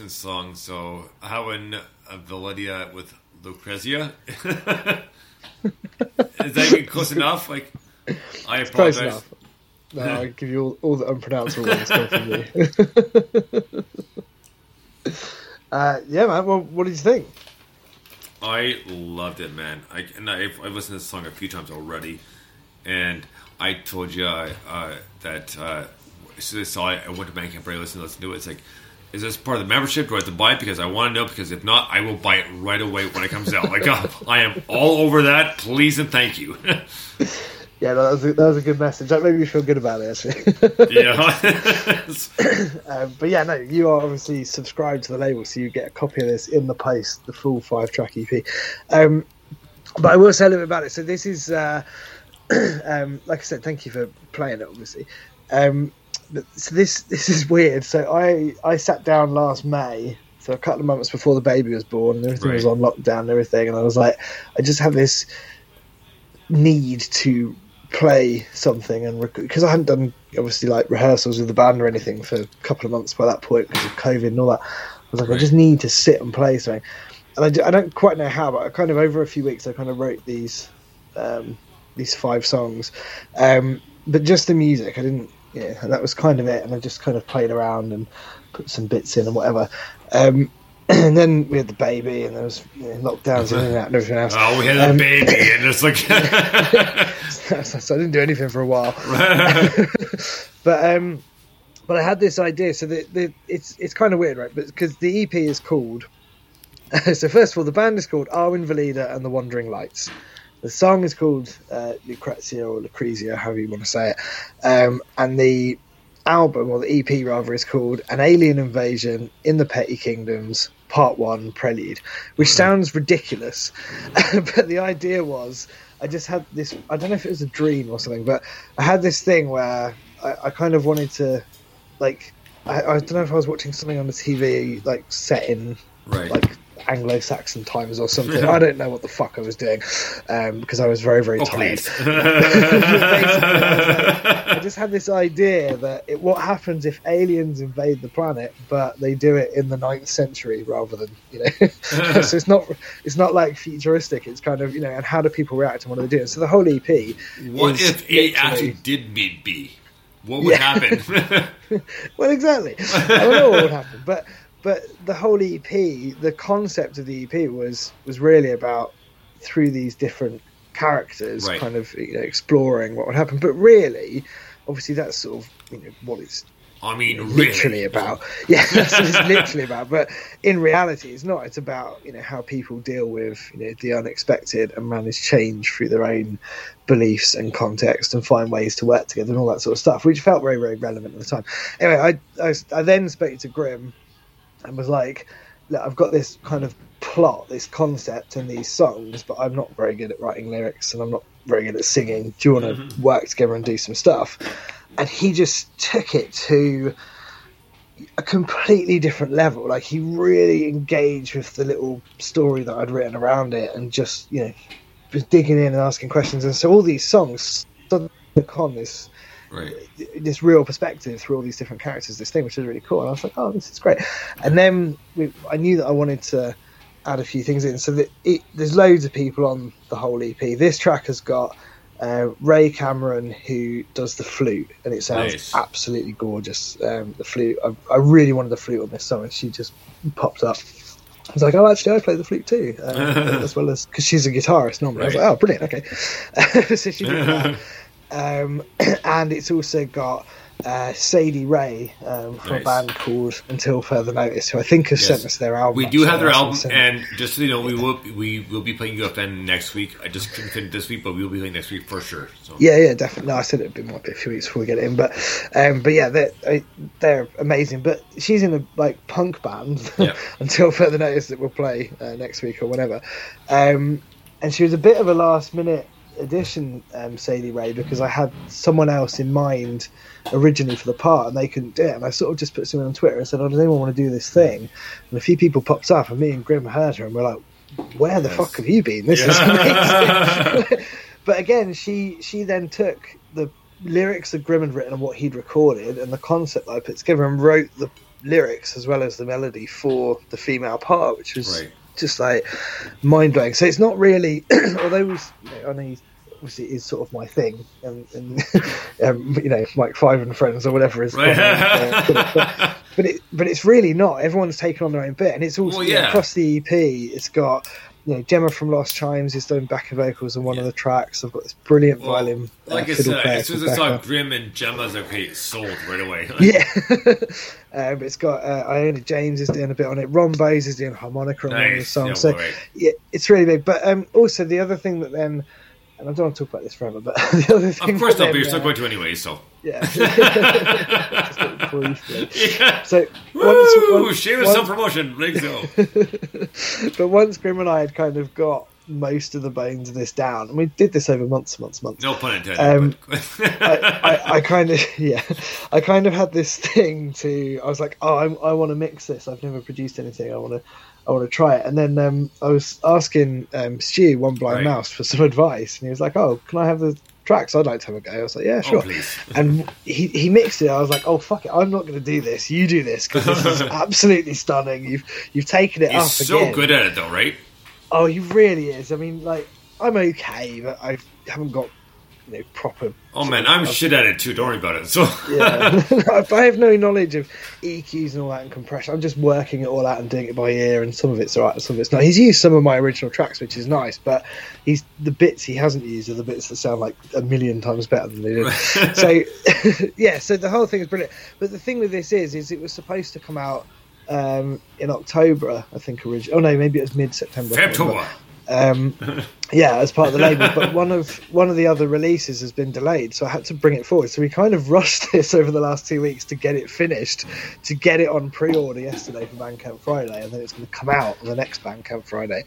and song. So, having a Validia with Lucrezia. Is that even close enough? Like, I It's close enough. No, I give you all, all the unpronounceable ones come from me. uh, yeah, man. Well, what did you think? I loved it, man. I and I've, I've listened to this song a few times already, and I told you uh, uh, that uh, as soon as I saw it, I went to Bandcamp right listen, listen to it. It's like, is this part of the membership? Do I have to buy it because I want to know? Because if not, I will buy it right away when it comes out. Like, uh, I am all over that. Please and thank you. Yeah, that was a, that was a good message. That made me feel good about it actually. yeah, um, but yeah, no, you are obviously subscribed to the label, so you get a copy of this in the post, the full five track EP. Um, but I will say a little bit about it. So this is, uh, um, like I said, thank you for playing it. Obviously, um, so this this is weird. So I I sat down last May. So a couple of months before the baby was born, and everything was on lockdown and everything, and I was like, I just have this need to play something and because I hadn't done obviously like rehearsals with the band or anything for a couple of months by that point because of COVID and all that. I was like, I just need to sit and play something, and I, do, I don't quite know how, but I kind of over a few weeks I kind of wrote these um, these five songs, um, but just the music I didn't. Yeah, that was kind of it, and I just kind of played around and put some bits in and whatever. Um, and then we had the baby, and there was you know, lockdowns and and everything else. oh, we had a Um, baby, and it's like, so I didn't do anything for a while. but um, but I had this idea. So the, the it's it's kind of weird, right? But because the EP is called. so first of all, the band is called Arwen Valida and the Wandering Lights. The song is called uh, Lucrezia or Lucrezia, however you want to say it. Um, and the album, or the EP rather, is called An Alien Invasion in the Petty Kingdoms, Part 1 Prelude, which sounds ridiculous. but the idea was, I just had this, I don't know if it was a dream or something, but I had this thing where I, I kind of wanted to, like, I, I don't know if I was watching something on the TV, like, set in right. like Anglo-Saxon times or something. I don't know what the fuck I was doing um, because I was very, very oh, tired. I just had this idea that it, what happens if aliens invade the planet, but they do it in the 9th century rather than you know. so it's not it's not like futuristic. It's kind of you know, and how do people react and what do they do? So the whole EP. What if it literally- actually did meet B? What would Yeah. happen? Well, exactly. I don't know what would happen, but but the whole EP, the concept of the EP was was really about through these different characters, Right. kind of you know, exploring what would happen. But really, obviously, that's sort of you know what it's I mean, really. literally about. Yeah, that's what it's literally about. But in reality, it's not. It's about you know how people deal with you know the unexpected and manage change through their own beliefs and context and find ways to work together and all that sort of stuff, which felt very very relevant at the time. Anyway, I I, I then spoke to Grim and was like, Look, I've got this kind of plot, this concept, and these songs, but I'm not very good at writing lyrics and I'm not very good at singing. Do you want to mm-hmm. work together and do some stuff? And he just took it to a completely different level. Like he really engaged with the little story that I'd written around it, and just you know, was digging in and asking questions. And so all these songs suddenly took on this Right. this real perspective through all these different characters, this thing, which is really cool. And I was like, oh, this is great. And then we, I knew that I wanted to add a few things in. So that it, there's loads of people on the whole EP. This track has got uh, Ray Cameron who does the flute, and it sounds Nice. absolutely gorgeous. Um, the flute, I, I really wanted the flute on this song, and she just popped up. I was like, oh, actually, I play the flute too, uh, as well as because she's a guitarist normally. I was like, oh, brilliant, okay. so she did that um, and it's also got uh, Sadie Ray um, from a band called Until Further Notice, who I think has Yes. sent us their album. We do have their album, and just so you know, we will we will be playing UFN next week. I just couldn't fit it this week, but we will be playing next week for sure. So yeah, yeah, definitely. No, I said it'd be might be a few weeks before we get in, but um, but yeah, they're they're amazing. But she's in a like punk band Yeah. until further notice that we'll play uh, next week or whatever. Um, and she was a bit of a last minute addition, um, Sadie Ray, because I had someone else in mind originally for the part and they couldn't do it. And I sort of just put something on Twitter and said, "Oh, does anyone want to do this thing?" And a few people popped up, and me and Grim heard her, and we're like, "Where the Yes. fuck have you been? This is amazing." but again, she she then took the lyrics that Grim had written and what he'd recorded, and the concept that I put together, and wrote the lyrics as well as the melody for the female part, which was Right. Just like mind blowing. So it's not really, although was, you know, I know obviously it is sort of my thing, and, and um, you know, Mike Five and Friends or whatever is. Right. uh, but, but it, but it's really not. Everyone's taken on their own bit, and it's also Well, yeah. across the EP. It's got. You know, Gemma from Lost Chimes is doing backing vocals on one of the tracks. I've got this brilliant Well, violin. uh, like I fiddle said, player as soon as I saw Grim and Gemma's okay, was like, okay, sold right away. Yeah. um, it's got uh, Iona James is doing a bit on it. Ron Bose is doing harmonica on one of the nice. songs. Yeah, so right. yeah, it's really big. But um, also the other thing that then, and I don't want to talk about this forever, but the other thing. Of course that not, but you're still uh, going to anyway, so. Yeah. Just briefly. Yeah. So Woo! once, once, Shameless once- self promotion. Let's go. but once Grim and I had kind of got most of the bones of this down, and we did this over months, months, months. No pun intended. Um, but I, I, I kind of yeah, I kind of had this thing to. I was like, oh, I, I want to mix this. I've never produced anything. I want to, I want to try it. And then um, I was asking um, Stu, One Blind Right. Mouse, for some advice, and he was like, oh, can I have the tracks? I'd like to have a go. I was like, yeah, oh, sure. oh, and he, he mixed it. I was like, "Oh fuck it, I'm not going to do this. You do this because this is absolutely stunning. You've you've taken it He's up so again. good at it, though, right? Oh, he really is. I mean, like I'm okay, but I haven't got you know proper. Oh, man, I'm shit at it, too. Don't worry about it. So, Yeah, I have no knowledge of EQs and all that and compression. I'm just working it all out and doing it by ear, and some of it's alright, some of it's not. He's used some of my original tracks, which is nice, but he's the bits he hasn't used are the bits that sound like a million times better than they did. so yeah, so the whole thing is brilliant. But the thing with this is, is it was supposed to come out um, in October, I think. Originally, oh no, maybe it was mid September. Febtober. Um, yeah, as part of the label. But one of one of the other releases has been delayed, so I had to bring it forward. So we kind of rushed this over the last two weeks to get it finished, to get it on pre-order yesterday for Bandcamp Friday, and then it's going to come out on the next Bandcamp Friday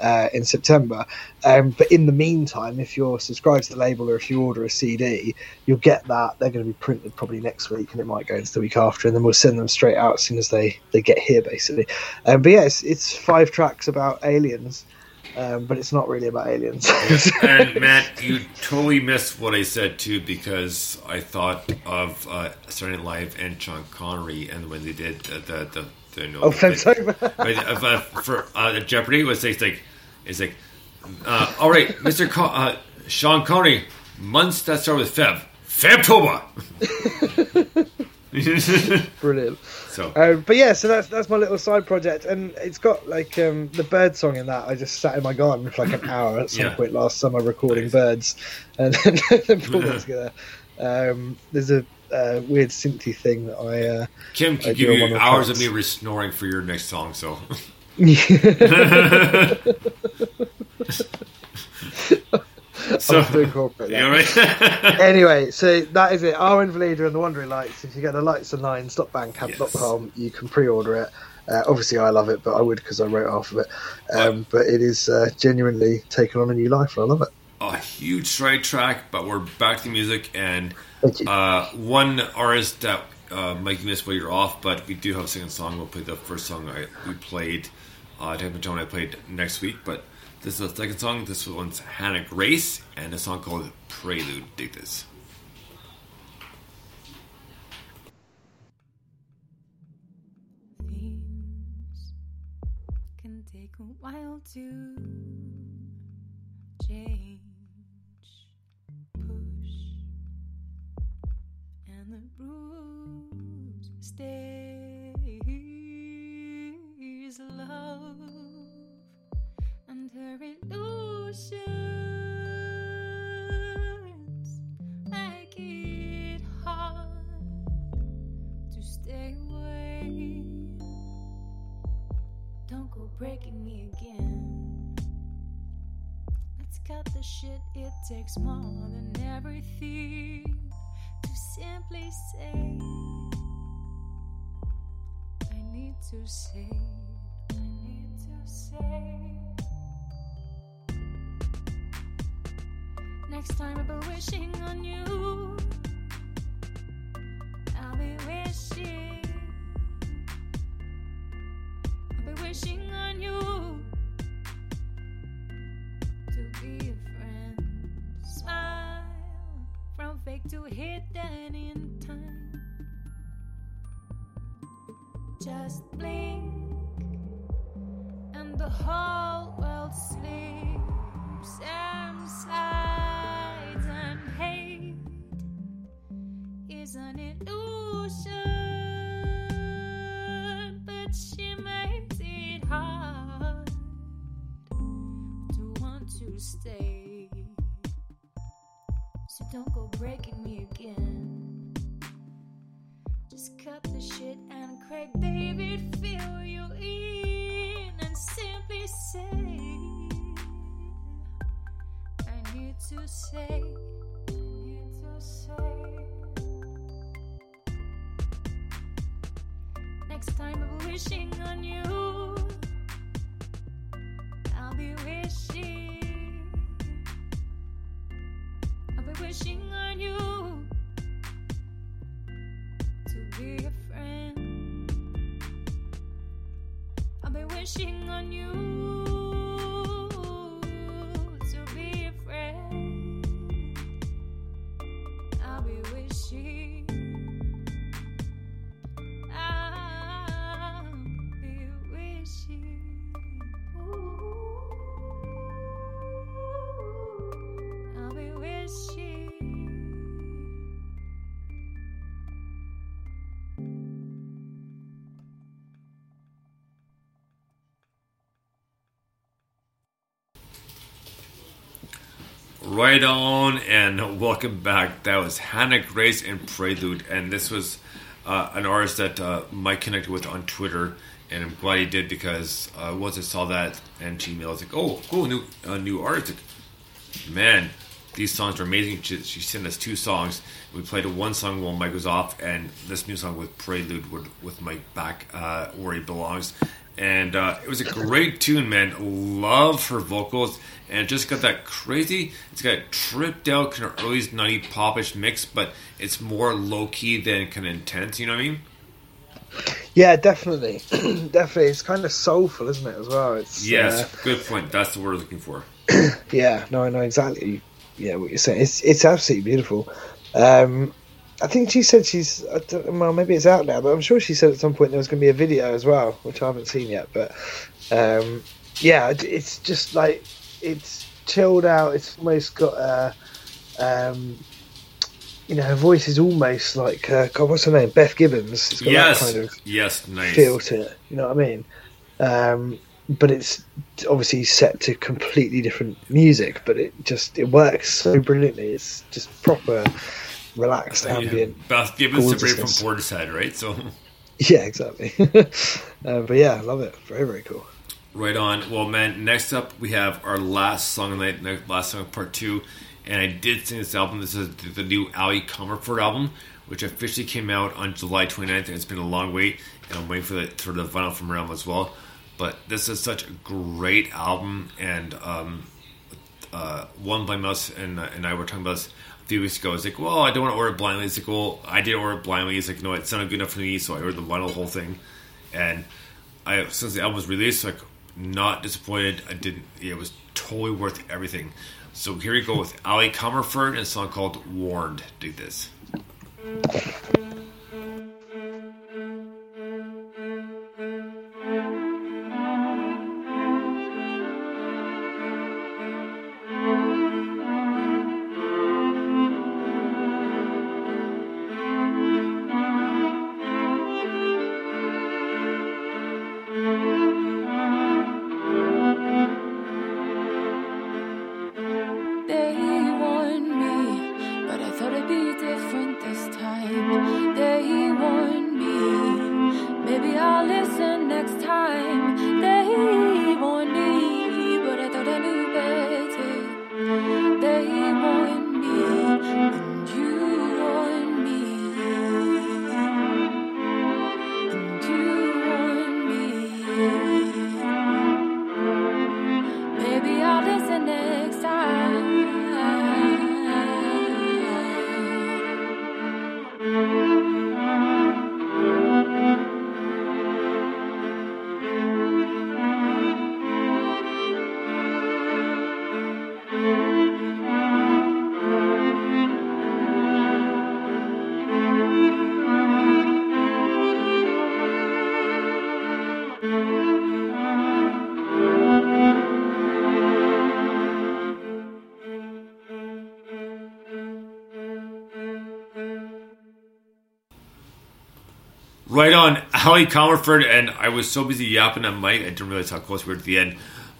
uh, in September. Um, but in the meantime, if you're subscribed to the label or if you order a CD, you'll get that. They're going to be printed probably next week, and it might go into the week after, and then we'll send them straight out as soon as they they get here, basically. Um, but yeah, it's, it's five tracks about aliens. Um, but it's not really about aliens. and Matt, you totally missed what I said too because I thought of uh, Saturday Night Live and Sean Connery and when they did the the, the, the no, oh, the- Febtober. Right, uh, for uh, Jeopardy was it's like it's like uh, all right, Mr. Co- uh, Sean Connery, months that start with Feb, Febtober. Brilliant. So Um, but yeah, so that's that's my little side project, and it's got like um, the bird song in that. I just sat in my garden for like an hour at some Yeah. point last summer recording Nice. birds, and then, then pulled it together. Um, there's a uh, weird synthy thing that I. Uh, Kim can give you hours of me snoring for your next song. So so I'll have to incorporate that. you anyway, so that is it. Arwen Valida and the Wandering Lights. If you get the lights and nine stopbandcamp.com, you can pre-order it. Uh, obviously, I love it, but I would because I wrote half of it. Um, but it is uh, genuinely taken on a new life, and I love it. a huge stride track, but we're back to music and Thank you. uh, one artist that uh, Mike you missed while you're off, but we do have a second song. We'll play the first song I, we played. Uh, Tone I played next week, but this is the second song. This one's Hannah Grace and a song called Prelude. Dig this. Things can take a while to change, push, and the bruise stays. Her illusions make it hard to stay away. Don't go breaking me again. Let's cut the shit, it takes more than everything to simply say. I need to say, I need to say. Next time I'll be wishing on you. Breaking me again. Just cut the shit and Craig David fill you in and simply say, I need to say, I need to say. Next time I'm wishing on you, Right on, and welcome back. That was Hannah Grace and Prelude, and this was uh, an artist that uh, Mike connected with on Twitter, and I'm glad he did because uh, once I saw that and she emailed, I was like, "Oh, cool, new uh, new artist." Man, these songs are amazing. She, she sent us two songs. We played one song while Mike was off, and this new song with Prelude with, with Mike back uh, where he belongs. And uh, it was a great tune, man. Love her vocals, and it just got that crazy. It's got a tripped out kind of early '90s popish mix, but it's more low key than kind of intense. You know what I mean? Yeah, definitely, definitely. It's kind of soulful, isn't it? As well. It's Yes, uh, good point. That's the word I'm looking for. yeah, no, I know exactly. Yeah, what you're saying. It's it's absolutely beautiful. Um, I think she said she's. I don't, well, maybe it's out now, but I'm sure she said at some point there was going to be a video as well, which I haven't seen yet. But um, yeah, it's just like it's chilled out. It's almost got a. Um, you know, her voice is almost like uh, God. What's her name? Beth Gibbons. It's got Yes, that kind of yes, nice. feel to it. You know what I mean? Um, but it's obviously set to completely different music, but it just it works so brilliantly. It's just proper relaxed ambient. Beth Gibbons separated from. Portishead, right? So. Yeah, exactly. uh, but yeah, I love it. Very very cool. Right on. Well, man, next up we have our last song of the night, last song of part two. And I did sing this album. This is the new Ali Comerford album, which officially came out on July 29th. And it's been a long wait, and I'm waiting for the, for the vinyl from her album as well. But this is such a great album, and um, uh, one by us and, uh, and I were talking about this few weeks ago. It's like, well, I don't want to order blindly. It's like, well, I did order blindly. It's like, no, it sounded good enough for me, so I ordered the vinyl whole thing. And I since the album was released, like not disappointed. I didn't. It was totally worth everything. So here we go with Ali Comerford and a song called "Warned." Do this. Ali Comerford, and I was so busy yapping at Mike, I didn't realize how close we were at the end.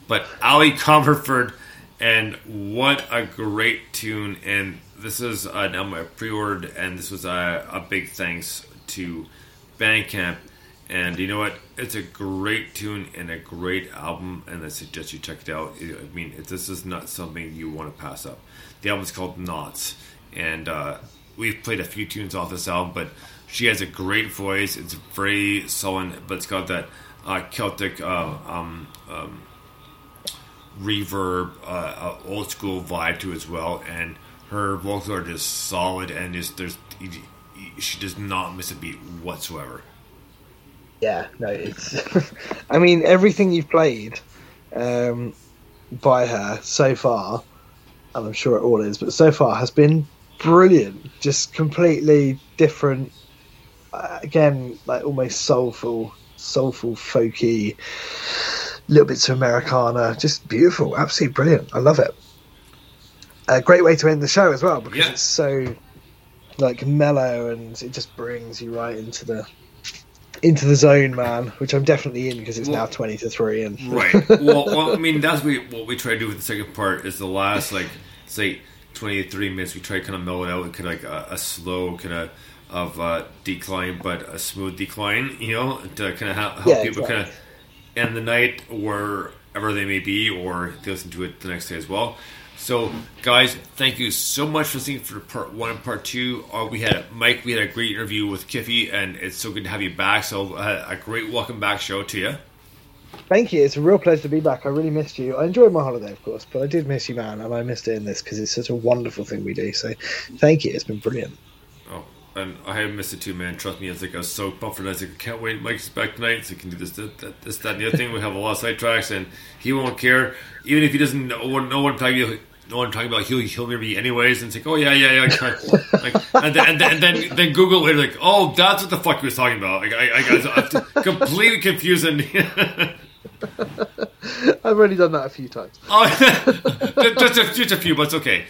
But Ali Comerford, and what a great tune! And this is an album I pre-ordered, and this was a, a big thanks to Bandcamp. And you know what? It's a great tune and a great album, and I suggest you check it out. I mean, this is not something you want to pass up. The album's called Knots, and uh, we've played a few tunes off this album, but she has a great voice. It's very sullen, but it's got that uh, Celtic uh, um, um, reverb, uh, uh, old school vibe to it as well. And her vocals are just solid, and just there's she does not miss a beat whatsoever. Yeah, no, it's. I mean, everything you've played um, by her so far, and I'm sure it all is, but so far has been brilliant. Just completely different. Uh, again, like almost soulful, soulful, folky, little bits of Americana. Just beautiful, absolutely brilliant. I love it. A great way to end the show as well because Yeah. it's so like mellow and it just brings you right into the into the zone, man. Which I'm definitely in because it's now twenty to three and Right. well, well, I mean, that's what we, what we try to do with the second part is the last, like, say, 20 to three minutes, we try to kind of mellow it out with kind of like a, a slow kind of of uh, decline, but a smooth decline, you know, to kind of help, help Yeah, people kind of end the night wherever they may be, or they listen to it the next day as well. So, guys, thank you so much for listening for part one and part two. Uh, we had Mike, we had a great interview with Kiffy, and it's so good to have you back. So, uh, a great welcome back show to you. Thank you. It's a real pleasure to be back. I really missed you. I enjoyed my holiday, of course, but I did miss you, man, and I missed doing this because it's such a wonderful thing we do. So, thank you. It's been brilliant. And I have missed it too, man. Trust me, it's like I was so pumped. I was like, I can't wait. Mike's back tonight, so he can do this, that, that, this, that, and the other thing. We have a lot of sidetracks, and he won't care. Even if he doesn't know, what- know what I'm talking about, know what talking about, he'll, he'll hear me anyways and say, oh, yeah, yeah, yeah. like, and, then, and, then, and then, then Google later, like, oh, that's what the fuck he was talking about. Like, I, I, I, completely confusing. I've already done that a few times. Oh, just, a, just a few, but it's okay.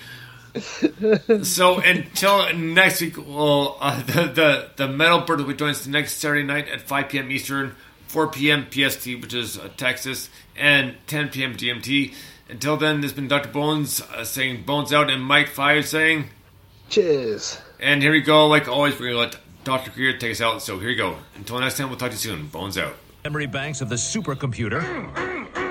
So until next week, well, uh, the, the the metal bird will be joining us next Saturday night at 5 p.m. Eastern, 4 p.m. PST, which is uh, Texas, and 10 p.m. GMT. Until then, this has been Dr. Bones uh, saying Bones out, and Mike Fire saying, Cheers. and here we go. Like always, we're gonna let Dr. Krieger take us out. So here we go. Until next time, we'll talk to you soon. Bones out. memory banks of the supercomputer.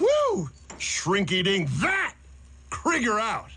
Woo! Shrink eating that! Krieger out!